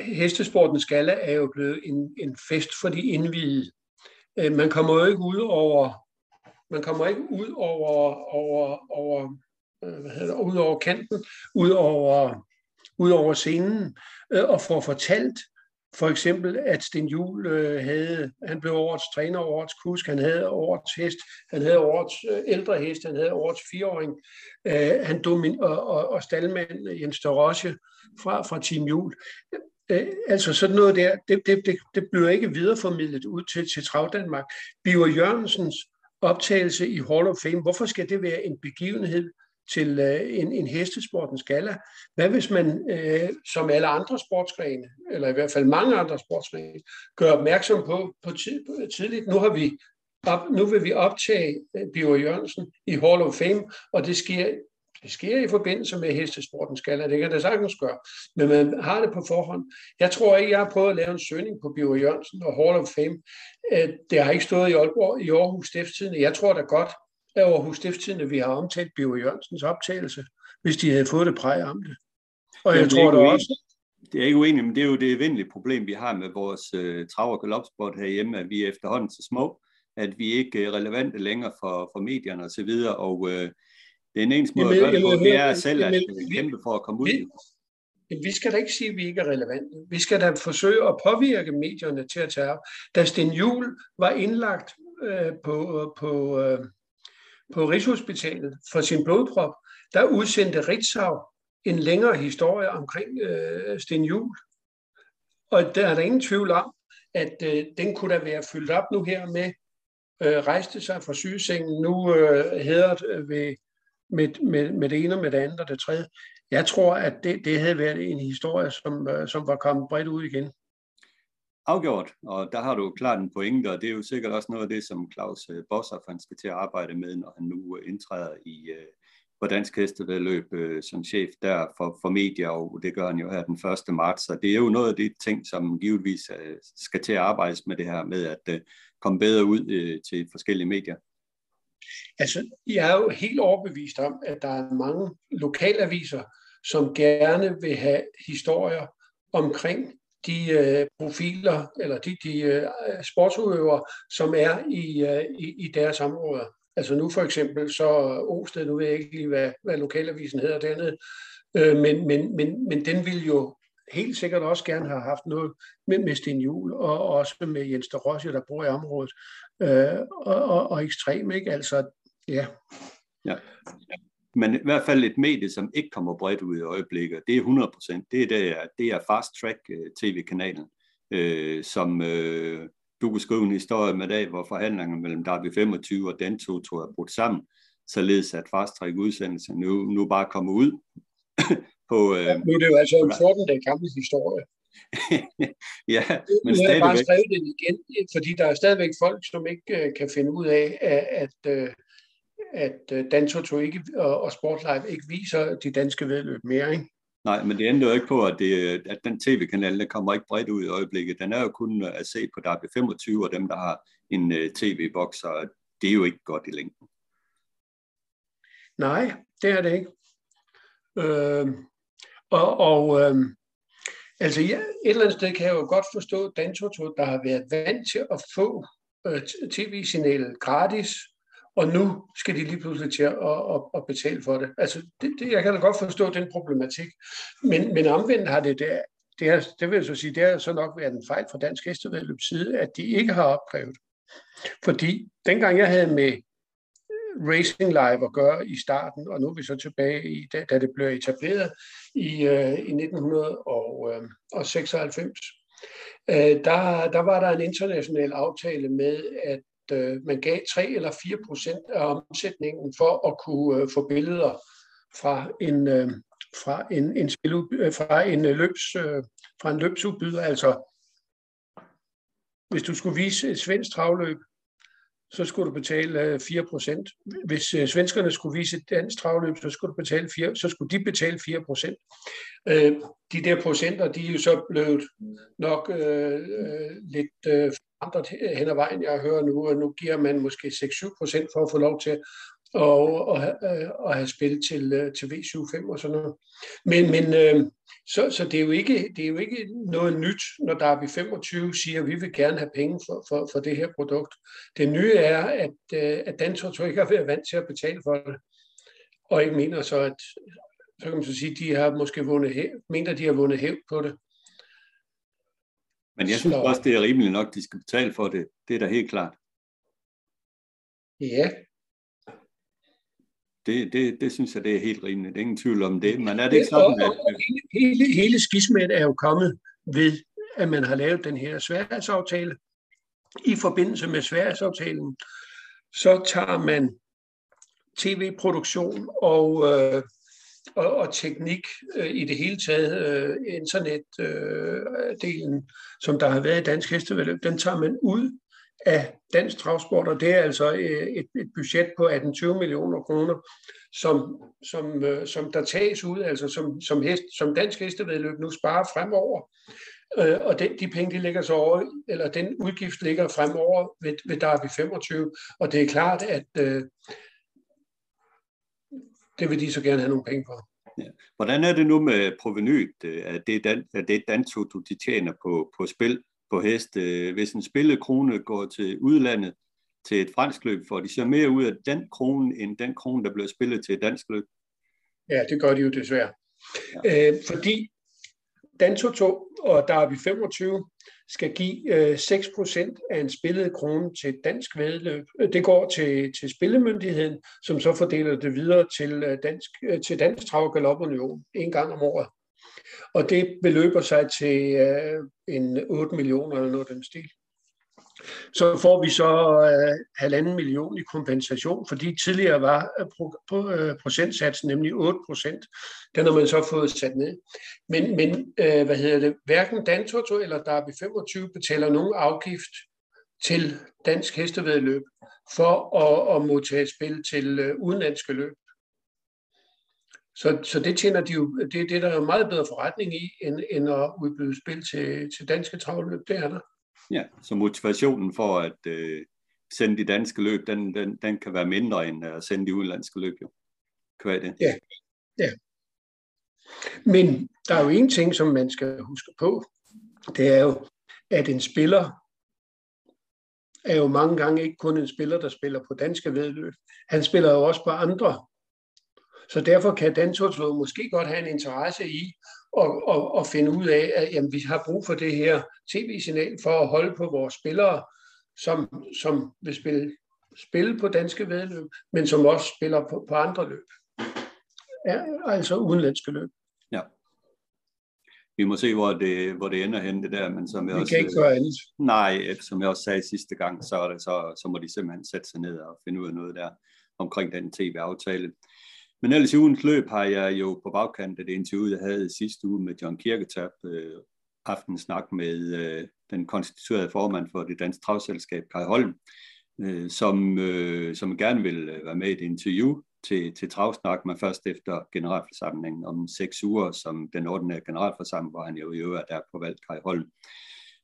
hestesportens gala er jo blevet en, en fest for de indvidede. Øh, man kommer jo ikke ud over, man kommer ikke ud over, over, over, øh, hvad hedder det, ud over kanten, ud over, ud over scenen, øh, og får fortalt, for eksempel, at Sten Juhl øh, havde, han blev årets træner, årets kusk, han havde årets hest, han havde årets øh, ældre hest, han havde årets fireåring, øh, han domin, og, og, og staldmand Jens Dorosje fra, fra Team Juhl. Øh, altså sådan noget der, det, det, det, det bliver ikke videreformidlet ud til, til Trav Danmark. Biver Jørgensens optagelse i Hall of Fame, hvorfor skal det være en begivenhed til øh, en, en hestesportens gala? Hvad hvis man, øh, som alle andre sportsgrene, eller i hvert fald mange andre sportsgrene, gør opmærksom på, på, tid, på tidligt, nu har vi op, nu vil vi optage øh, Biver Jørgensen i Hall of Fame, og det sker det sker i forbindelse med hestesporten skal det kan det sagtens gøre, men man har det på forhånd. Jeg tror ikke, jeg har prøvet at lave en søgning på Biver Jørgensen og Hall of Fame. Det har ikke stået i, Aalborg, i Aarhus Stiftstidende. Jeg tror da godt, at Aarhus Stiftstidende vi har omtalt Biver Jørgensens optagelse, hvis de havde fået det præg om det. Og jeg, jeg tror da også, det er ikke uenig, men det er jo det evindelige problem, vi har med vores uh, trav- og galopsport herhjemme, at vi er efterhånden så små, at vi ikke er relevante længere for, for medierne osv., og, så videre, og uh, det er en eneste måde at gøre det på, det er selv at kæmpe for at komme ud. Vi, vi skal da ikke sige, at vi ikke er relevante. Vi skal da forsøge at påvirke medierne til at tage. Da Sten Juhl var indlagt øh, på, på, øh, på Rigshospitalet for sin blodprop, der udsendte Ritzau en længere historie omkring øh, Sten Juhl. Og der er der ingen tvivl om, at øh, den kunne da være fyldt op nu her med, øh, rejste sig fra sygesengen, nu øh, hedder ved med, med, med det ene og med det andet og det tredje. Jeg tror, at det, det havde været en historie, som, øh, som var kommet bredt ud igen. Afgjort, og der har du klart en pointe, og det er jo sikkert også noget af det, som Claus øh, Bosser han skal til at arbejde med, når han nu øh, indtræder i på Dansk Hestevedløb som chef der for, for medier, og det gør han jo her den 1. marts. Så det er jo noget af de ting, som givetvis skal til at arbejdes med det her med at komme bedre ud til forskellige medier. Altså, jeg er jo helt overbevist om, at der er mange lokalaviser, som gerne vil have historier omkring de øh, profiler eller de, de øh, sportsudøvere, som er i, øh, i, i deres områder. Altså nu for eksempel så Osted, nu ved jeg ikke lige, hvad, hvad lokalavisen hedder dernede, øh, men, men, men, men den vil jo helt sikkert også gerne have haft noget med, med Sten Jul og også med Jens de Rosje, der bor i området, øh, og, og, og ekstrem, ikke? Altså, ja. ja. Men i hvert fald et medie, som ikke kommer bredt ud i øjeblikket, det er 100 procent. Det er, det, det er Fast Track øh, tv-kanalen, øh, som øh, du kunne skrive en historie med dag, hvor forhandlingerne mellem Derby 25 og Danto tror er brudt sammen, således at Fast Track udsendelse nu, nu bare kommer ud på... Øh, ja, nu er det jo altså en 14 dage gammel historie. ja, men nu stadigvæk... bare skrevet det igen, fordi der er stadigvæk folk, som ikke uh, kan finde ud af, at, uh, at uh, Dantoto ikke, og, Sportlife ikke viser de danske vedløb mere, ikke? Nej, men det ændrer jo ikke på, at, det, at den tv-kanal, der kommer ikke bredt ud i øjeblikket. Den er jo kun at se på DB25 og dem, der har en tv-boks, og det er jo ikke godt i længden. Nej, det er det ikke. Øh, og og øh, altså ja, et eller andet sted kan jeg jo godt forstå Dantoto, der har været vant til at få øh, tv-signalet gratis, og nu skal de lige pludselig til at, at, at betale for det. Altså, det, det, jeg kan da godt forstå den problematik. Men, men omvendt har det der, det, har, det vil jeg så sige, det har så nok været en fejl fra Dansk Hestevedløbs side, at de ikke har opkrævet. Fordi dengang jeg havde med Racing Live at gøre i starten, og nu er vi så tilbage i, da, da det blev etableret i, øh, i 1996. Øh, øh, der, der var der en international aftale med, at øh, man gav 3 eller 4 procent af omsætningen for at kunne øh, få billeder fra en, øh, fra en, en, spil, øh, fra en øh, løbs, øh, fra en løbsudbyder. Altså, hvis du skulle vise et svensk travløb, så skulle du betale øh, 4%. Hvis øh, svenskerne skulle vise et dansk travløb, så skulle, du betale 4, så skulle de betale 4 procent. Øh, de der procenter, de er jo så blevet nok øh, øh lidt øh, forandret hen ad vejen. Jeg hører nu, at nu giver man måske 6-7 procent for at få lov til og, og, og have spil til, til V75 og sådan noget. Men, men øh, så, så det, er jo ikke, det er jo ikke noget nyt, når Derby 25 siger, at vi vil gerne have penge for, for, for det her produkt. Det nye er, at, øh, at Dantorto ikke har været vant til at betale for det. Og jeg mener så, at så kan man så sige, at de har måske vundet hæv, mener, de har vundet hæv på det. Men jeg synes så... også, det er rimeligt nok, de skal betale for det. Det er da helt klart. Ja, det, det, det synes jeg, det er helt rimeligt. Det er ingen tvivl om det. Men er det ikke sådan, at... Hele, hele skismet er jo kommet ved, at man har lavet den her sværhedsaftale. I forbindelse med sværhedsaftalen, så tager man tv-produktion og, øh, og, og teknik øh, i det hele taget, øh, internetdelen, øh, som der har været i Dansk Hestevedløb, den tager man ud af dansk travsport, og det er altså øh, et, et budget på 18-20 millioner kroner, som, som, øh, som der tages ud, altså som, som, hest, som dansk hestevedløb nu sparer fremover. Øh, og den, de penge, de ligger så over, eller den udgift ligger fremover ved, ved Derby 25, og det er klart, at øh, det vil de så gerne have nogle penge for. Ja. Hvordan er det nu med provenyet? Er det, dan, er det danto, du de tjener på, på spil? På hest. Øh, hvis en spillekrone går til udlandet til et fransk løb, får de så mere ud af den krone, end den krone, der bliver spillet til et dansk løb? Ja, det gør de jo desværre. Ja. Øh, fordi Dantoto og Derby 25 skal give øh, 6% af en spillet krone til et dansk vedløb. Det går til, til spillemyndigheden, som så fordeler det videre til øh, Dansk, øh, til dansk Trav Galopunion en gang om året. Og det beløber sig til øh, en 8 millioner eller noget af den stil. Så får vi så øh, halvanden million i kompensation, fordi tidligere var øh, pro, pro, øh, procentsatsen nemlig 8 procent. Den har man så fået sat ned. Men, men øh, hvad hedder det, hverken Dantoto eller Derby 25 betaler nogen afgift til dansk hestevedløb for at, at modtage spil til øh, udenlandske løb. Så, så det tjener de jo, det, det er der jo meget bedre forretning i, end, end at udbyde spil til, til danske travløb, det er der. Ja, så motivationen for at øh, sende de danske løb, den, den, den kan være mindre end at sende de udenlandske løb, jo. Kan det? Ja, ja. Men der er jo en ting, som man skal huske på, det er jo, at en spiller er jo mange gange ikke kun en spiller, der spiller på danske vedløb. Han spiller jo også på andre så derfor kan Dantorslovet måske godt have en interesse i at, at, at finde ud af, at jamen, vi har brug for det her tv-signal for at holde på vores spillere, som, som vil spille, spille på danske vedløb, men som også spiller på, på andre løb. Ja, altså udenlandske løb. Ja. Vi må se, hvor det, hvor det ender hen det der, men som jeg vi også... kan ikke gøre andet. Nej, som jeg også sagde sidste gang, så, er det, så, så må de simpelthen sætte sig ned og finde ud af noget der omkring den tv-aftale. Men ellers i ugens løb har jeg jo på bagkant af det interview, jeg havde sidste uge med John Kirketab, øh, aftensnak med øh, den konstituerede formand for det danske travselskab, Kai Holm, øh, som, øh, som gerne vil øh, være med i et interview til, til travsnak, men først efter generalforsamlingen om seks uger, som den ordinære generalforsamling, hvor han jo i øvrigt er på valgt Kai Holm.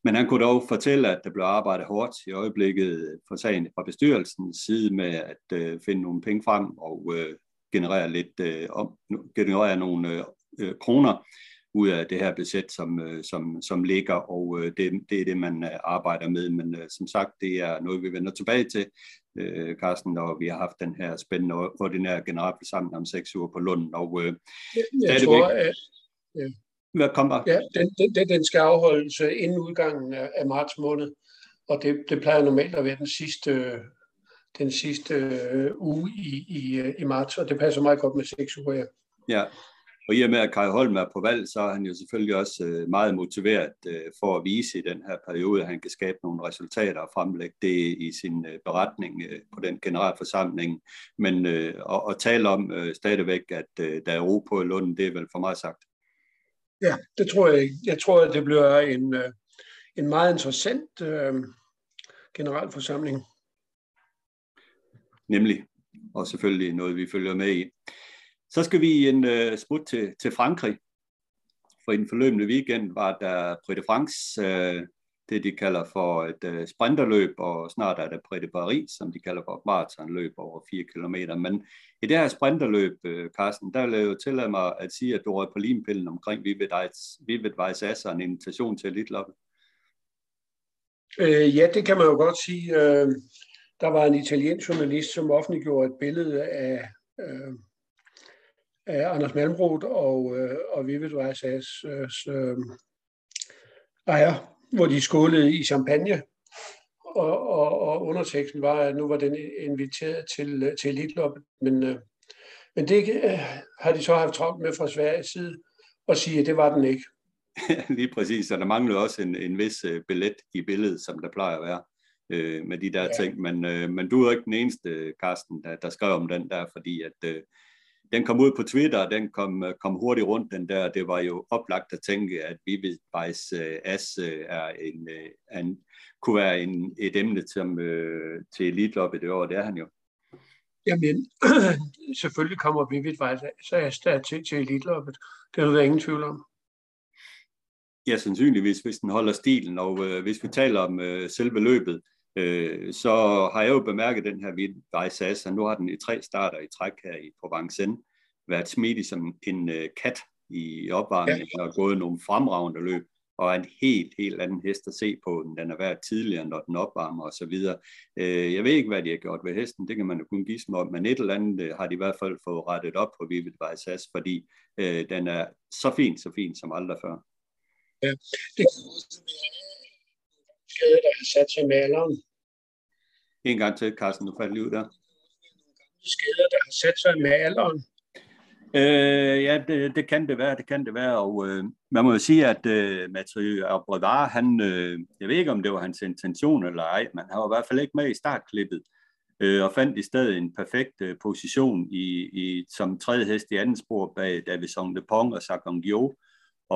Men han kunne dog fortælle, at der blev arbejdet hårdt i øjeblikket øh, for sagen fra bestyrelsens side med at øh, finde nogle penge frem og øh, generere lidt øh, om, generere nogle øh, øh, kroner ud af det her budget, som, øh, som, som ligger, og øh, det, det er det, man øh, arbejder med. Men øh, som sagt, det er noget, vi vender tilbage til, øh, Carsten, når vi har haft den her spændende ordinære generalforsamling om seks uger på Lund. Og, øh, jeg, jeg tror, at... Ja. Hvad kom der? Ja, den, den, den skal afholdes øh, inden udgangen af, af marts måned, og det, det plejer normalt at være den sidste den sidste øh, uge i, i, øh, i marts, og det passer meget godt med seks uger. Ja. ja. Og i og med, at Kai Holm er på valg, så er han jo selvfølgelig også øh, meget motiveret øh, for at vise i den her periode, at han kan skabe nogle resultater og fremlægge det i sin øh, beretning øh, på den generalforsamling. Men øh, at, at tale om øh, stadigvæk, at øh, der er ro på i Lund, det er vel for mig sagt. Ja, det tror jeg ikke. Jeg tror, at det bliver en, øh, en meget interessant øh, generalforsamling. Nemlig, og selvfølgelig noget, vi følger med i. Så skal vi en øh, uh, smut til, til Frankrig. For i den forløbende weekend var der Prix de France, uh, øh, det de kalder for et uh, sprinterløb, og snart er der Prix de Paris, som de kalder for et maratonløb over 4 km. Men i det her sprinterløb, uh, Carsten, der vil jeg jo tillade mig at sige, at du røg på limpillen omkring Vivid Weiss Asser, en invitation til Elitloppet. Øh, ja, det kan man jo godt sige. Øh, der var en italiensk journalist, som offentliggjorde et billede af, øh, af Anders Malmroth og, øh, og Vivid Weissas øh, øh, ejer, hvor de skålede i champagne. Og, og, og underteksten var, at nu var den inviteret til, til Elitloppet, men, øh, men det øh, har de så haft travlt med fra Sveriges side og sige, at det var den ikke. Lige præcis, og der manglede også en, en vis øh, billet i billedet, som der plejer at være uh, med de der ja. ting. Men, uh, men du er ikke den eneste, Carsten, der, der skrev om den der, fordi at uh, den kom ud på Twitter, og den kom, kom hurtigt rundt, den der. Det var jo oplagt at tænke, at Vivid Weiss uh, As uh, er en, uh, en, kunne være en, et emne som, uh, til Elitloppet det år, det er han jo. Jamen, selvfølgelig kommer Vivid Weiss As der til, til Elitloppet. Det er der ingen tvivl om. Ja, sandsynligvis, hvis den holder stilen, og øh, hvis vi taler om øh, selve løbet, øh, så har jeg jo bemærket den her Vejsas, og nu har den i tre starter i træk her i Provençen været smidig som en øh, kat i opvarmningen, ja. og gået nogle fremragende løb, og en helt, helt anden hest at se på, end den har været tidligere, når den opvarmer osv. Øh, jeg ved ikke, hvad de har gjort ved hesten, det kan man jo kun give mig om, men et eller andet øh, har de i hvert fald fået rettet op på Vivid Vejsas, fordi øh, den er så fin, så fin som aldrig før. Ja, det kan også være skade, der har sat sig med alderen. En gang til, Carsten, du faldt lige ud der. Skader, der har sat sig med alderen. Øh, ja, det, det kan det være, det kan det være, og øh, man må jo sige, at øh, Mathieu Abrevard, han, øh, jeg ved ikke, om det var hans intention eller ej, men han var i hvert fald ikke med i startklippet, øh, og fandt i stedet en perfekt øh, position i, i, som tredje hest i anden spor bag Davison de Pong og Sagan Gio,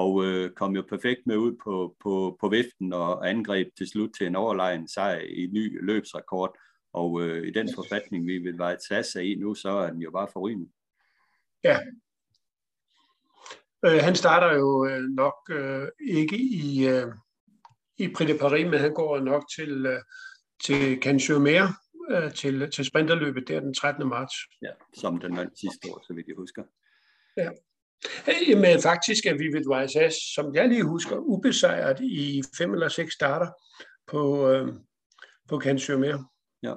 og øh, kom jo perfekt med ud på, på, på viften og angreb til slut til en overlegen sejr i ny løbsrekord. Og øh, i den forfatning, vi vil være tage i nu, så er den jo bare forrygende. Ja. Øh, han starter jo øh, nok øh, ikke i, øh, i Prix de Paris, men han går nok til, øh, til Cannes øh, til, til sprinterløbet der den 13. marts. Ja, som den vandt sidste år, så vidt jeg husker. Ja. Jamen faktisk er Vivid Weiss som jeg lige husker, ubesejret i fem eller seks starter på, øh, på Cannes Ja.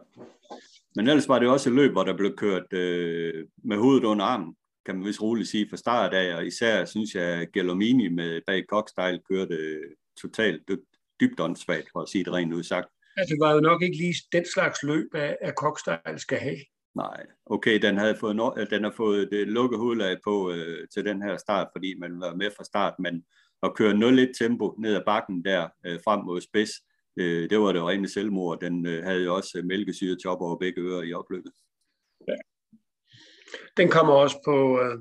Men ellers var det også et løb, hvor der blev kørt øh, med hovedet under armen, kan man vist roligt sige, fra start af, og især synes jeg, at Gelomini med bag Cockstyle kørte totalt dybt åndssvagt, for at sige det rent udsagt. Ja, det var jo nok ikke lige den slags løb, at, at Cockstyle skal have. Nej, okay, den, havde fået no- den har fået det lukket hovedlag på øh, til den her start, fordi man var med fra start, men at køre 0-1 tempo ned ad bakken der øh, frem mod spids, øh, det var det rene selvmord. Den øh, havde jo også mælkesyre top over begge ører i opløbet. Ja. Den kommer også på, øh,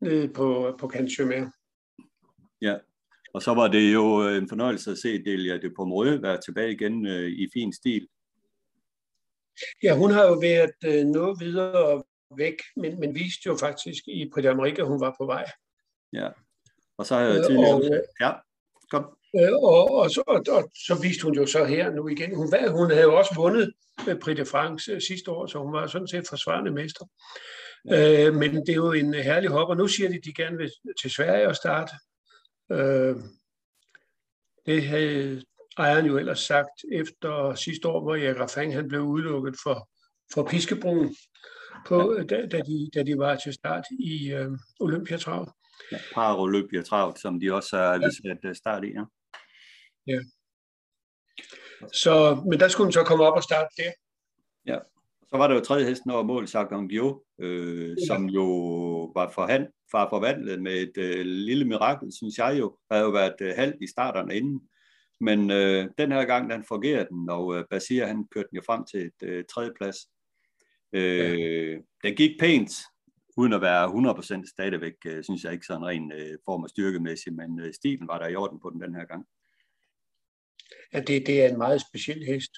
ned på, på Canchumere. Ja, og så var det jo en fornøjelse at se Delia de Pomereux være tilbage igen øh, i fin stil. Ja, hun har jo været øh, noget videre væk, men, men viste jo faktisk i Prix d'Amérique, hun var på vej. Ja, og så har jeg tidligere... Og, øh, ja, kom. Øh, og, og, så, og, og så viste hun jo så her nu igen. Hun, hun havde jo også vundet Prix de France øh, sidste år, så hun var sådan set forsvarende mester. Ja. Øh, men det er jo en herlig hop, og nu siger de, at de gerne vil til Sverige og starte. Øh, det havde ejeren jo ellers sagt efter sidste år, hvor Erik Raffang han blev udelukket for, for Piskebroen, på, da, da, de, da de var til start i øh, Olympiatravet. Ja, Paralympiatravet, som de også har ja. sat øh, start i, ja. Ja. Så, men der skulle hun så komme op og starte der. Ja, så var der jo tredje hesten over mål, Sagan Dio, øh, ja. som jo var forhand, far forvandlet med et øh, lille mirakel, synes jeg jo. Havde jo været øh, halvt i starterne inden. Men øh, den her gang, den fungerer den, og øh, Basir, han kørte den jo frem til et øh, tredje plads. Øh, ja. Den gik pænt, uden at være 100% stadigvæk, øh, synes jeg ikke sådan ren øh, form og styrkemæssigt, men øh, stilen var der i orden på den den her gang. Ja, det, det er en meget speciel hest.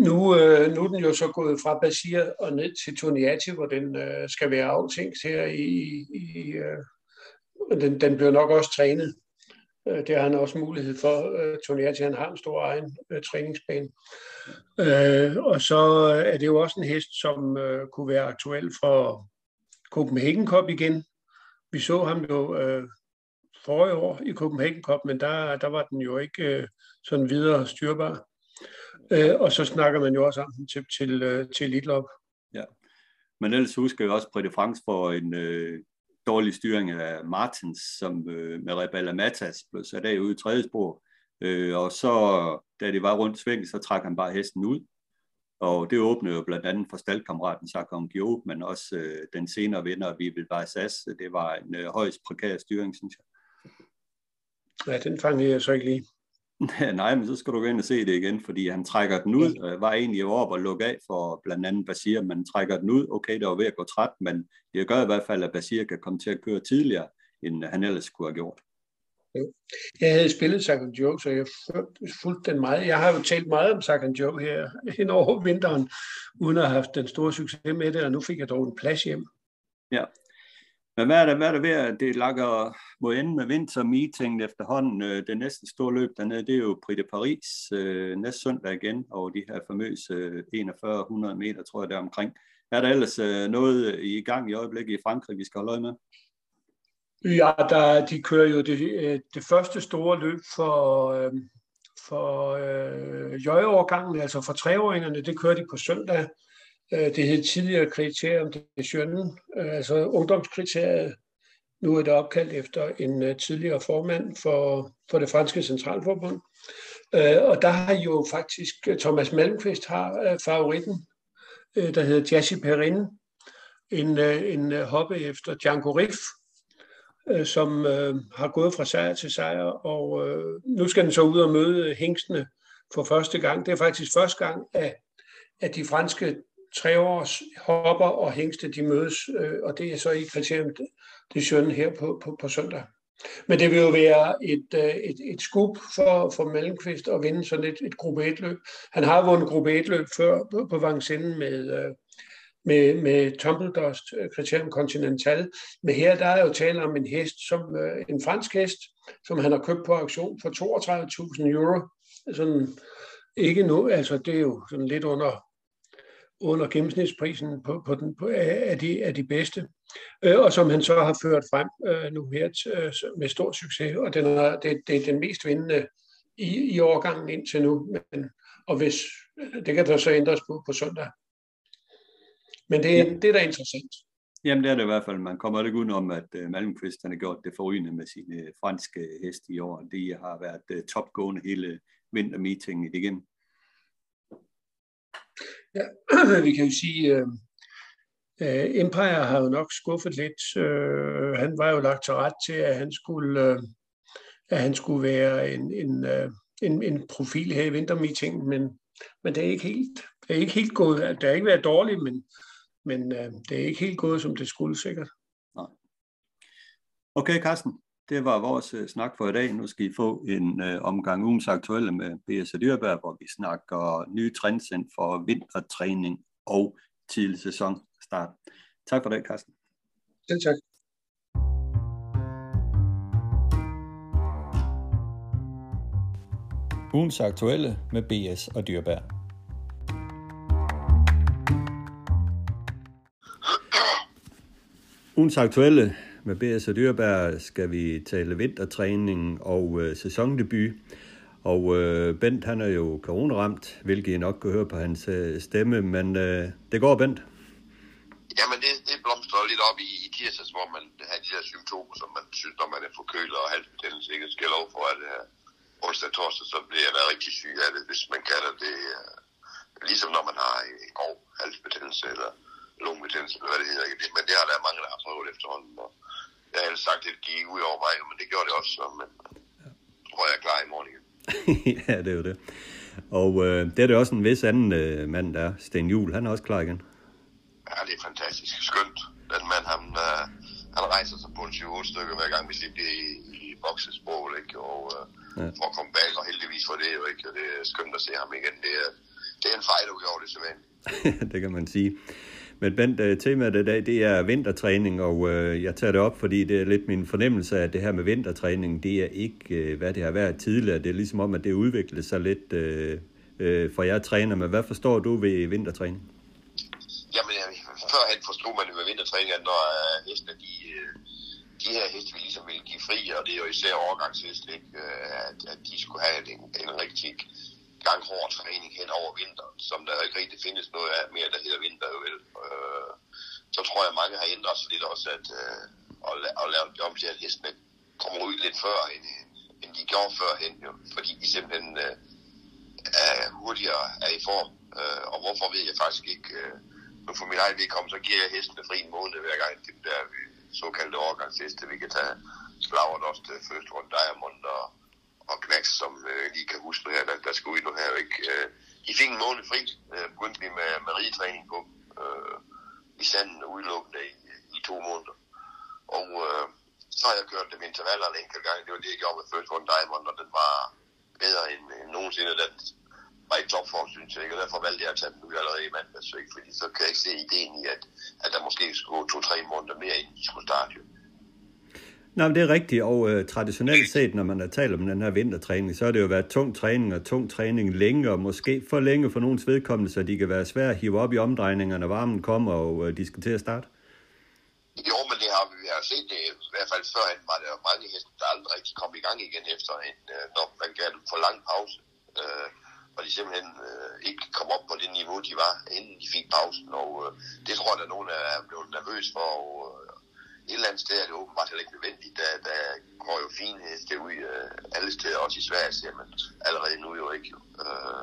Nu, øh, nu er den jo så gået fra Basir og ned til Toniati, hvor den øh, skal være aftænkt her i... i øh, den, den bliver nok også trænet. Øh, det har han også mulighed for. Øh, Toniati han har en stor egen øh, træningsbane. Øh, og så øh, er det jo også en hest, som øh, kunne være aktuel for Copenhagen Cup igen. Vi så ham jo øh, forrige år i Copenhagen Cup, men der, der var den jo ikke øh, sådan videre styrbar. Øh, og så snakker man jo også om den til, til, øh, til Elite Lop. Ja, men ellers husker jeg også Prix France for en øh, dårlig styring af Martins, som øh, med Rebella Matas blev sat af ude i tredje spor. Øh, og så, da det var rundt sving, så trak han bare hesten ud. Og det åbnede jo blandt andet for staldkammeraten Sakon Gio, men også øh, den senere vinder, Vivel Barsas. Det var en øh, højst prekær styring, synes jeg. Ja, den fangede jeg så ikke lige. Nej, men så skal du gå ind og se det igen, fordi han trækker den ud, øh, var egentlig over og lukke af for blandt andet Basir, men trækker den ud, okay, det var ved at gå træt, men det gør i hvert fald, at Basir kan komme til at køre tidligere, end han ellers kunne have gjort. Jeg havde spillet Sagan Joe, så jeg fulgte den meget. Jeg har jo talt meget om Sagan Joe her hen over vinteren, uden at have haft den store succes med det, og nu fik jeg dog en plads hjem. Ja, men hvad er der, hvad er der ved, at det lakker mod enden med vinter meeting efterhånden? Øh, det næste store løb dernede, det er jo Prix de Paris øh, næste søndag igen, og de her famøse øh, 4100 meter, tror jeg, der omkring. Er der ellers øh, noget i gang i øjeblikket i Frankrig, vi skal holde øje med? Ja, der, de kører jo det, øh, det første store løb for, øh, for øh, jøjeårgangen, altså for treåringerne, det kører de på søndag. Øh, det hed tidligere kriterium det Sjønnen, øh, altså ungdomskriteriet. Nu er det opkaldt efter en øh, tidligere formand for, for det franske centralforbund. Og der har jo faktisk Thomas Malmqvist har favoritten, der hedder Jassi Perrin, en, en hoppe efter Django Riff, som har gået fra sejr til sejr, og nu skal den så ud og møde hængstene for første gang. Det er faktisk første gang, at, at de franske treårs hopper og hængste, de mødes, øh, og det er så i kriterium det sønne her på, på, på søndag. Men det vil jo være et, øh, et, et skub for, for Mellemqvist at vinde sådan et, et gruppe 1-løb. Han har vundet gruppe 1-løb før på, på med, øh, med, med Tumbledust, Criterium øh, Continental. Men her der er jo tale om en hest, som øh, en fransk hest, som han har købt på auktion for 32.000 euro. Sådan, ikke nu, altså det er jo sådan lidt under under gennemsnitsprisen på, på den, på, af, de, af de bedste, øh, og som han så har ført frem øh, nu her øh, med stor succes, og den er, det, det er den mest vindende i, i årgangen indtil nu, men, og hvis, det kan der så ændres på på søndag. Men det, ja. det er da interessant. Jamen det er det i hvert fald. Man kommer ikke udenom, at uh, Malmqvist har gjort det forrygende med sine franske heste i år. De har været uh, topgående hele vintermeetingen igen. Ja, vi kan jo sige, uh, Empire har jo nok skuffet lidt. Uh, han var jo lagt til ret til, at han skulle, uh, at han skulle være en, en, uh, en, en profil her i vintermeeting, men, men det er ikke helt, det er ikke helt gået. Det har ikke været dårligt, men, men uh, det er ikke helt gået, som det skulle sikkert. Nej. Okay, Carsten det var vores uh, snak for i dag. Nu skal I få en uh, omgang ugens aktuelle med B.S. Dyrberg, hvor vi snakker nye trends for vintertræning og tidlig sæsonstart. Tak for det, Carsten. Selv tak. Ugens aktuelle med B.S. og Dyrberg. Ugens aktuelle med B.S. og Dyrberg skal vi tale vintertræning og øh, sæsondebut. Og øh, Bent, han er jo coronaramt, hvilket I nok kan høre på hans øh, stemme, men øh, det går, Bent. Jamen, det, det blomstrer lidt op i, i tirsdags, hvor man har de der symptomer, som man synes, når man er forkølet og halsbetændelse, ikke skal lov for, at øh, onsdag og torsdag, så bliver jeg rigtig syg af det, hvis man kalder det, øh, ligesom når man har en grov halsbetændelse eller lungebetændelse, eller hvad det hedder. Ikke? Men det har der mange, der har prøvet efterhånden, og jeg havde sagt, at det gik ud over mig, men det gjorde det også, så men, jeg tror jeg er klar i morgen igen. ja, det er jo det. Og øh, det er det også en vis anden øh, mand, der er. Sten Juhl, han er også klar igen. Ja, det er fantastisk. Skønt. den mand, han, uh, han rejser sig på en 20 stykker hver gang, hvis det bliver i, i boksesprog, ikke? Og uh, ja. for at komme bag, og heldigvis for det, jo, ikke? Og det er skønt at se ham igen. Det er, det er en fejl, du gjorde det, simpelthen. det kan man sige. Men Bent, øh, temaet i dag, det er vintertræning, og øh, jeg tager det op, fordi det er lidt min fornemmelse, at det her med vintertræning, det er ikke, øh, hvad det har været tidligere. Det er ligesom om, at det udviklede sig lidt øh, øh, for jeg træner. Men hvad forstår du ved vintertræning? Jamen, førhen forstod man det med vintertræning, at når øh, hestene, de, øh, de her heste, vi ligesom ville give fri, og det er jo især overgangsheste, ikke? At, at de skulle have en, en rigtig gang hård træning hen over vinteren, som der ikke rigtig findes noget af mere, der hedder vinter vel. Øh, så tror jeg, at mange har ændret sig lidt også, at, øh, og, og lavet det om til, at hestene kommer ud lidt før, end, end de gjorde førhen, jo, fordi de simpelthen øh, er hurtigere er i form. Øh, og hvorfor ved jeg faktisk ikke. Øh, men for min egen vedkommende, så giver jeg hestene fri en måned hver gang, det der øh, såkaldte overgangsheste, vi kan tage også til øh, første runde, Diamond og og Knacks, som øh, lige kan huske her, der, der skal ud nu her. Ikke? Øh, de fik en måned fri, øh, begyndte vi med, med rigetræning på øh, i sanden udelukkende i, i to måneder. Og øh, så har jeg kørt dem intervaller en enkelt gang. Det var det, jeg gjorde med First One Diamond, og den var bedre end, end nogensinde. Den var i topform, synes jeg ikke, og derfor valgte jeg at tage den ud allerede i mandags, ikke? fordi så kan jeg ikke se ideen i, at, at der måske skulle gå to-tre måneder mere, inden de skulle starte. Jo. Nej, men det er rigtigt, og øh, traditionelt set, når man har talt om den her vintertræning, så har det jo været tung træning og tung træning længe, og måske for længe for nogens vedkommende, så de kan være svære at hive op i omdrejningerne, når varmen kommer, og øh, de skal til at starte. Jo, men det har vi, vi har set det, i hvert fald førhen var der mange heste, der aldrig rigtig kom i gang igen efter en, øh, når man gav dem for lang pause. øh, og de simpelthen øh, ikke kom op på det niveau, de var, inden de fik pausen. Og øh, det tror jeg, at nogen er blevet nervøs for, og øh, et eller andet sted er det åbenbart heller ikke nødvendigt. Der, der går jo fine øh, heste ud øh, alle steder, også i Sverige, ser man allerede nu jo ikke. Jo. Øh,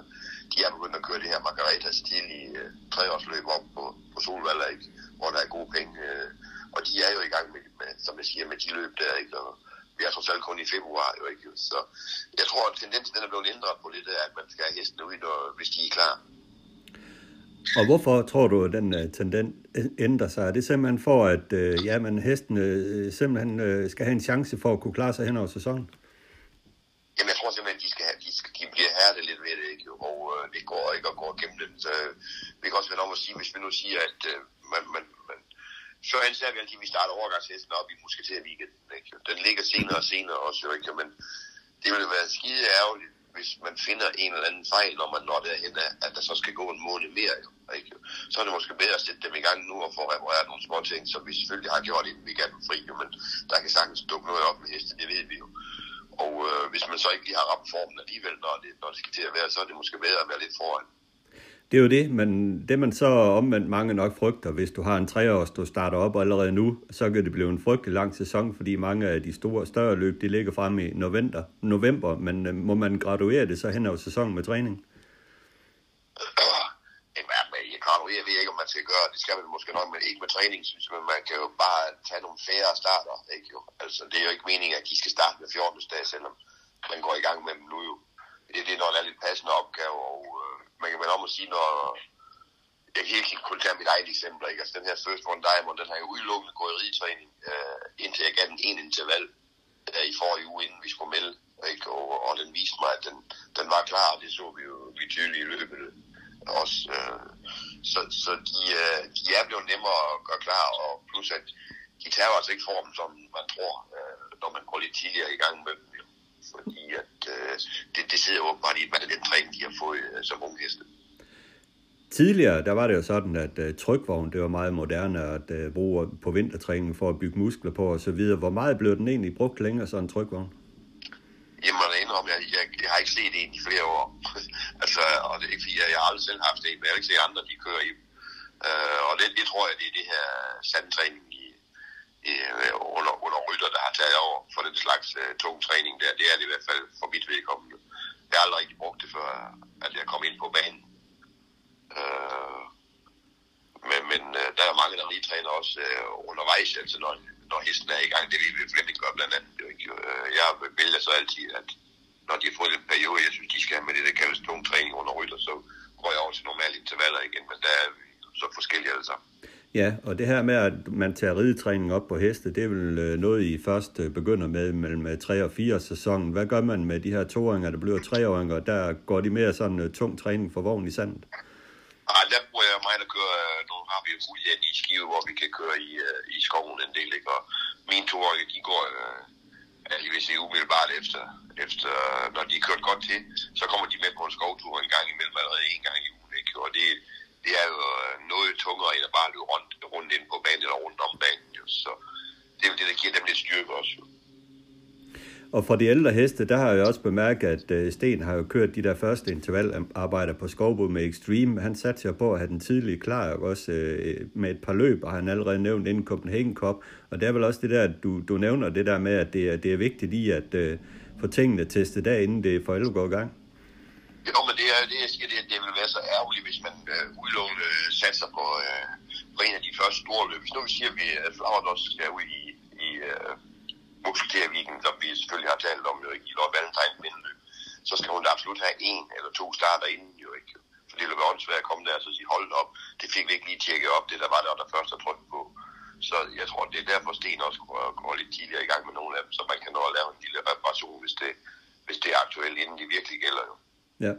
de er begyndt at køre det her Margareta stil i øh, treårsløb op på, på Solvalder, ikke? hvor der er gode penge. Øh, og de er jo i gang med, med, som jeg siger, med de løb der, ikke? Og vi er trods alt kun i februar, jo ikke? Så jeg tror, at tendensen den er blevet ændret på lidt at man skal have hestene ud, når, hvis de er klar. Og hvorfor tror du, at den uh, tendens ændrer sig? Er det simpelthen for, at uh, ja, men hestene uh, øh, simpelthen uh, skal have en chance for at kunne klare sig hen over sæsonen? Jamen, jeg tror simpelthen, at de, skal have, de, skal, de bliver hærdet lidt ved det, ikke? og øh, det går ikke at gå igennem den. Så, vi kan også være om at sige, hvis vi nu siger, at øh, man, man, man, så anser vi altid, at vi starter overgangshesten op i musketer weekenden. Ikke? Den ligger senere og senere også, ikke? men det ville være skide ærgerligt, hvis man finder en eller anden fejl, når man når derhen at der så skal gå en måned mere, jo, ikke? så er det måske bedre at sætte dem i gang nu og få repareret nogle små ting, som vi selvfølgelig har gjort, inden vi gav dem fri, jo, men der kan sagtens dukke noget op med heste, det ved vi jo. Og øh, hvis man så ikke lige har ramt formen alligevel, når det, når det skal til at være, så er det måske bedre at være lidt foran. Det er jo det, men det man så omvendt mange nok frygter, hvis du har en treårs, du starter op allerede nu, så kan det blive en frygtelig lang sæson, fordi mange af de store, større løb, de ligger frem i november, november men øh, må man graduere det så hen over sæsonen med træning? Jeg ved ikke, om man skal gøre det. skal man måske nok, men ikke med træning, synes jeg, men man kan jo bare tage nogle færre starter. Ikke jo? Altså, det er jo ikke meningen, at de skal starte med 14. dag, selvom man går i gang med dem nu jo. Det, det er nok en lidt passende opgave, og øh, man kan vel om at sige, når jeg kan ikke kun tage mit eget eksempel, ikke? Altså den her First One Diamond, den har jo udelukkende gået i ridetræning, øh, indtil jeg gav den en interval øh, i forrige uge, inden vi skulle melde, ikke? Og, og den viste mig, at den, den var klar, og det så vi jo vi tydeligt i løbet også. Øh, så så de, øh, de er blevet nemmere at gøre klar, og plus at de tager altså ikke formen, som man tror, øh, når man går lidt tidligere i gang med dem. Fordi at, øh, det, det sidder åbenbart i med den træning, de har fået øh, som unge heste. Tidligere, der var det jo sådan, at uh, trykvogn, det var meget moderne at uh, bruge på vintertræning for at bygge muskler på osv. Hvor meget blev den egentlig brugt længere, sådan en trykvogn? Jamen, jeg indrømme, jeg, jeg, jeg har ikke set en i flere år. altså, og det er ikke fordi, jeg, jeg har aldrig selv haft en, men jeg har ikke set andre, de kører i. Uh, og det, det tror jeg, det er det her sandtræning, øh, Øh, under, under rytter, der har taget over for den slags øh, tung træning der. Det er det i hvert fald for mit vedkommende. Jeg har aldrig rigtig brugt det, før at jeg kom ind på banen. Øh, men men øh, der er mange, der lige træner også øh, undervejs, altså når, når hesten er i gang. Det vil vi Flemming gøre blandt andet. Øh, jeg vælger så altid, at når de har fået en periode, jeg synes, de skal have med det, der kaldes tung træning under rytter, så går jeg over til normale intervaller igen, men der er vi så forskellige alle sammen. Ja, og det her med, at man tager ridetræning op på heste, det er vel øh, noget, I først øh, begynder med mellem øh, 3 og 4 sæsonen. Hvad gør man med de her toåringer, der bliver treåringer? Der går de mere sådan uh, tung træning for vogn i sandet? Ah, der bruger jeg mig, at køre, nu har vi jo i skive, hvor vi kan køre i, i skoven en del, ikke? Og mine toårige, de går, altså, jeg vil sige umiddelbart efter, efter, når de er kørt godt til, så kommer de med på en skovtur en gang imellem, allerede en gang i ugen, ikke? Og det, det er jo øh, noget tungere end at bare løbe rundt, rundt ind på banen eller rundt om banen, jo. Så det er jo det, der giver dem lidt styrke også, jo. Og for de ældre heste, der har jeg også bemærket, at øh, Sten har jo kørt de der første intervallarbejder på skovbod med Extreme. Han satte sig på at have den tidlige klar, også øh, med et par løb, og han allerede nævnt inden Copenhagen Cup. Og det er vel også det der, du, du nævner det der med, at det er, det er vigtigt i at uh, få tingene testet der, inden det for alvor går i gang. Jo, men det, er, det jeg siger, det, det vil være så ærgerligt, hvis man øh, udelukkende øh, satser på, øh, på en af de første store løb. Hvis nu vi siger, at vi øh, uh, Flagerdos skal ud i, i øh, muskelterviken, som vi selvfølgelig har talt om jo ikke, i Lord Valentine vindeløb, så skal hun absolut have en eller to starter inden jo ikke. For det ville være åndssvært at komme der og så sige, hold op, det fik vi ikke lige tjekket op, det der var der, der først har trykt på. Så jeg tror, det er derfor Sten også går, går lidt tidligere i gang med nogle af dem, så man kan nå at lave en lille reparation, hvis det, hvis det er aktuelt, inden de virkelig gælder jo. Ja.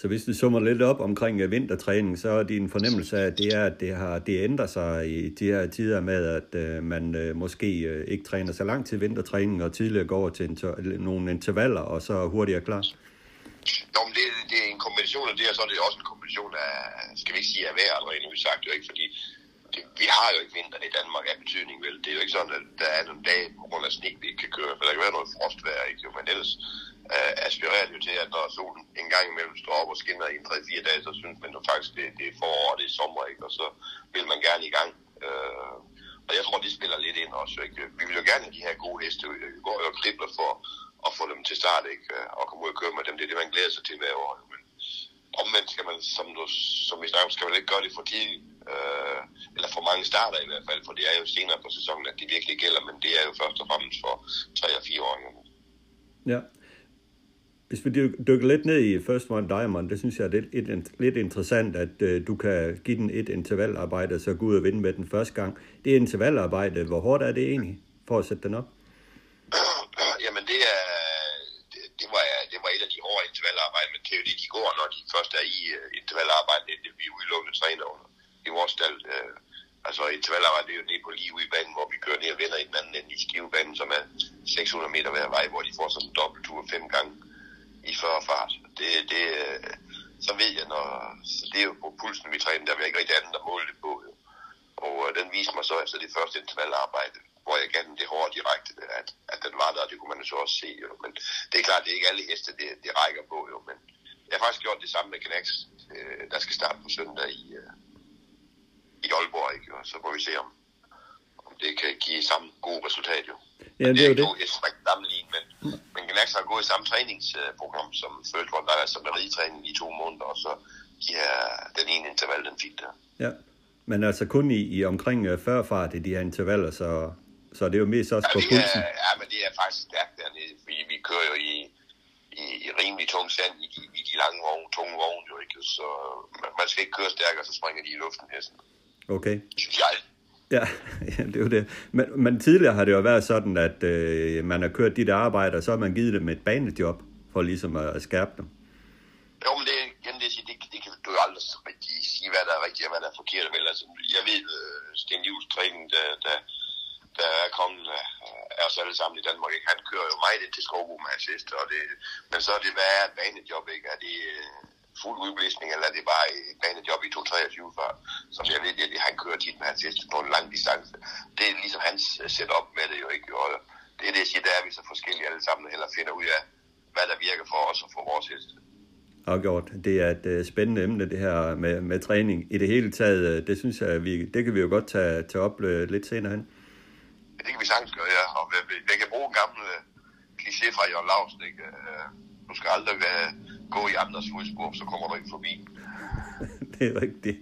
Så hvis du summer lidt op omkring øh, vintertræning, så er din fornemmelse af, at det er, at det, har, det ændrer sig i de her tider med, at øh, man øh, måske øh, ikke træner så langt til vintertræning, og tidligere går til inter, nogle intervaller, og så hurtigere klar? Jo, men det, det er en kombination af det, og så er det også en kombination af, skal vi ikke sige, af vejr, allerede nu vi sagt jo ikke, fordi det, vi har jo ikke vinter i Danmark af betydning, vel? Det er jo ikke sådan, at der er nogle dage på grund af sne, vi ikke kan køre, for der kan være noget frostvejr, ikke? Jo, men ellers øh, aspirerer det jo til, at når solen en gang imellem står op og skinner i 3-4 dage, så synes man jo faktisk, det, det er forår, det er sommer, ikke? Og så vil man gerne i gang. Øh, og jeg tror, det spiller lidt ind også, ikke? Vi vil jo gerne have de her gode heste, vi går og kribler for at få dem til start, ikke? Og komme ud og køre med dem, det er det, man glæder sig til hver år. Men omvendt skal man, som, du, som vi snakker skal man ikke gøre det for tidligt. øh, eller for mange starter i hvert fald, for det er jo senere på sæsonen, at det virkelig gælder, men det er jo først og fremmest for 3 og 4 år. Ja, hvis vi dykker lidt ned i First One Diamond, det synes jeg er lidt, lidt, lidt interessant, at øh, du kan give den et intervallarbejde, og så gå ud og vinde med den første gang. Det er intervallarbejde. Hvor hårdt er det egentlig for at sætte den op? Jamen det er, det, det, var, det var et af de hårde intervallarbejde, men det er jo det, de går, når de først er i øh, uh, intervallarbejde. Det, det vi udelukkende træner under i vores stald. Uh, altså intervallarbejde det er jo nede på lige ude i banen, hvor vi kører ned og vinder i den anden ende i skivebanen, som er 600 meter hver vej, hvor de får sådan en dobbelttur fem gange i 40 fart. Det, det, så ved jeg, når, så det er jo på pulsen, vi træner, der jeg ikke rigtig andet at måle det på. Jo. Og øh, den viste mig så efter det første intervallarbejde, hvor jeg gav den det hårde direkte, at, at den var der, og det kunne man jo så også se. Jo. Men det er klart, det er ikke alle heste, det, det rækker på. Jo. Men jeg har faktisk gjort det samme med Knax, øh, der skal starte på søndag i, øh, i Aalborg. Ikke? Og så må vi se, om, om det kan give samme gode resultat. Jo. Ja, det, det er jo det. Jeg Ganax har gået i samme træningsprogram som First er altså med ridetræning i to måneder, og så giver den ene interval, den fint der. Ja, men altså kun i, i omkring 40 fart i de her intervaller, så, så det er jo mest også ja, på pulsen. Er, ja, men det er faktisk stærkt dernede, fordi vi kører jo i, i, i rimelig tung sand i de, i de lange vogne, tunge vogne jo ikke, så man skal ikke køre stærkere, så springer de i luften hesten. Okay. Synes jeg. Ja, ja, det er jo det. Men, men tidligere har det jo været sådan, at øh, man har kørt de der arbejder, og så har man givet dem et banejob, for ligesom at at skærpe dem. Jo, men det, igen, det, det, det kan du jo aldrig rigtig sige, hvad der er rigtigt og hvad der er forkert. Vel? Altså, jeg ved, øh, Sten Livs træning, der, der, der er kommet øh, af os alle sammen i Danmark, ikke? han kører jo meget ind til Skovbo med hans og det, men så er det, hvad er et banejob, ikke? Er det, øh, fuld udblæsning, eller er det bare et banejob i 223 før, som jeg ved, at han kører tit med hans heste på en lang distance. Det er ligesom hans øh, setup med det jo ikke. Og det er det, jeg siger, der er vi så forskellige alle sammen, eller finder ud af, hvad der virker for os og for vores heste. Afgjort. Det er et uh, spændende emne, det her med, med træning. I det hele taget, uh, det synes jeg, vi, det kan vi jo godt tage, tage op lidt senere hen. Det kan vi sagtens gøre, ja. Og jeg kan bruge en gammel kliché fra Jørgen Lausen, ikke? Du skal aldrig være, gå i andres fodspor, så kommer du ikke forbi. det er rigtigt.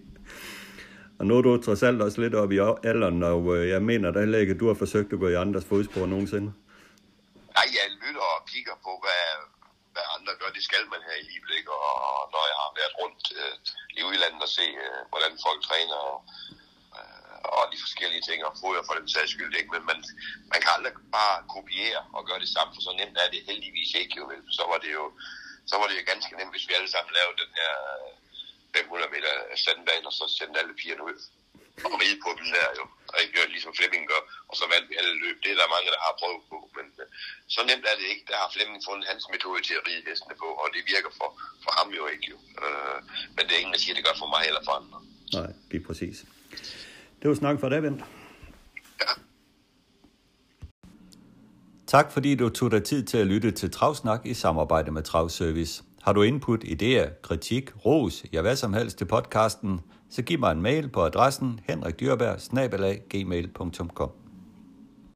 Og nu er du trods alt også lidt oppe i alderen, og øh, jeg mener da heller ikke, at du har forsøgt at gå i andres fodspor nogensinde. Nej, jeg lytter og kigger på, hvad, hvad andre gør. Det skal man her i livet, ikke? Og når jeg har været rundt øh, i udlandet og se, øh, hvordan folk træner, og, og de forskellige ting, og foder for den sags skyld ikke, men man, man kan aldrig bare kopiere og gøre det samme, for så nemt er det heldigvis ikke jo vel. Så var det jo, så var det jo ganske nemt, hvis vi alle sammen lavede den her 500 meter sandbane, og så sendte alle pigerne ud og ride på dem der jo. Og ikke gjort ligesom Flemming gør, og så vandt vi alle løb. Det er der mange, der har prøvet på, men øh, så nemt er det ikke. Der har Flemming fundet hans metode til at ride hestene på, og det virker for, for ham jo ikke jo. Øh, men det er ingen, der siger, at det gør for mig eller for andre. Nej, lige præcis. Det var snak for dig, Bent. Ja. Tak fordi du tog dig tid til at lytte til Travsnak i samarbejde med Travservice. Har du input, idéer, kritik, ros, ja hvad som helst til podcasten, så giv mig en mail på adressen henrikdyrberg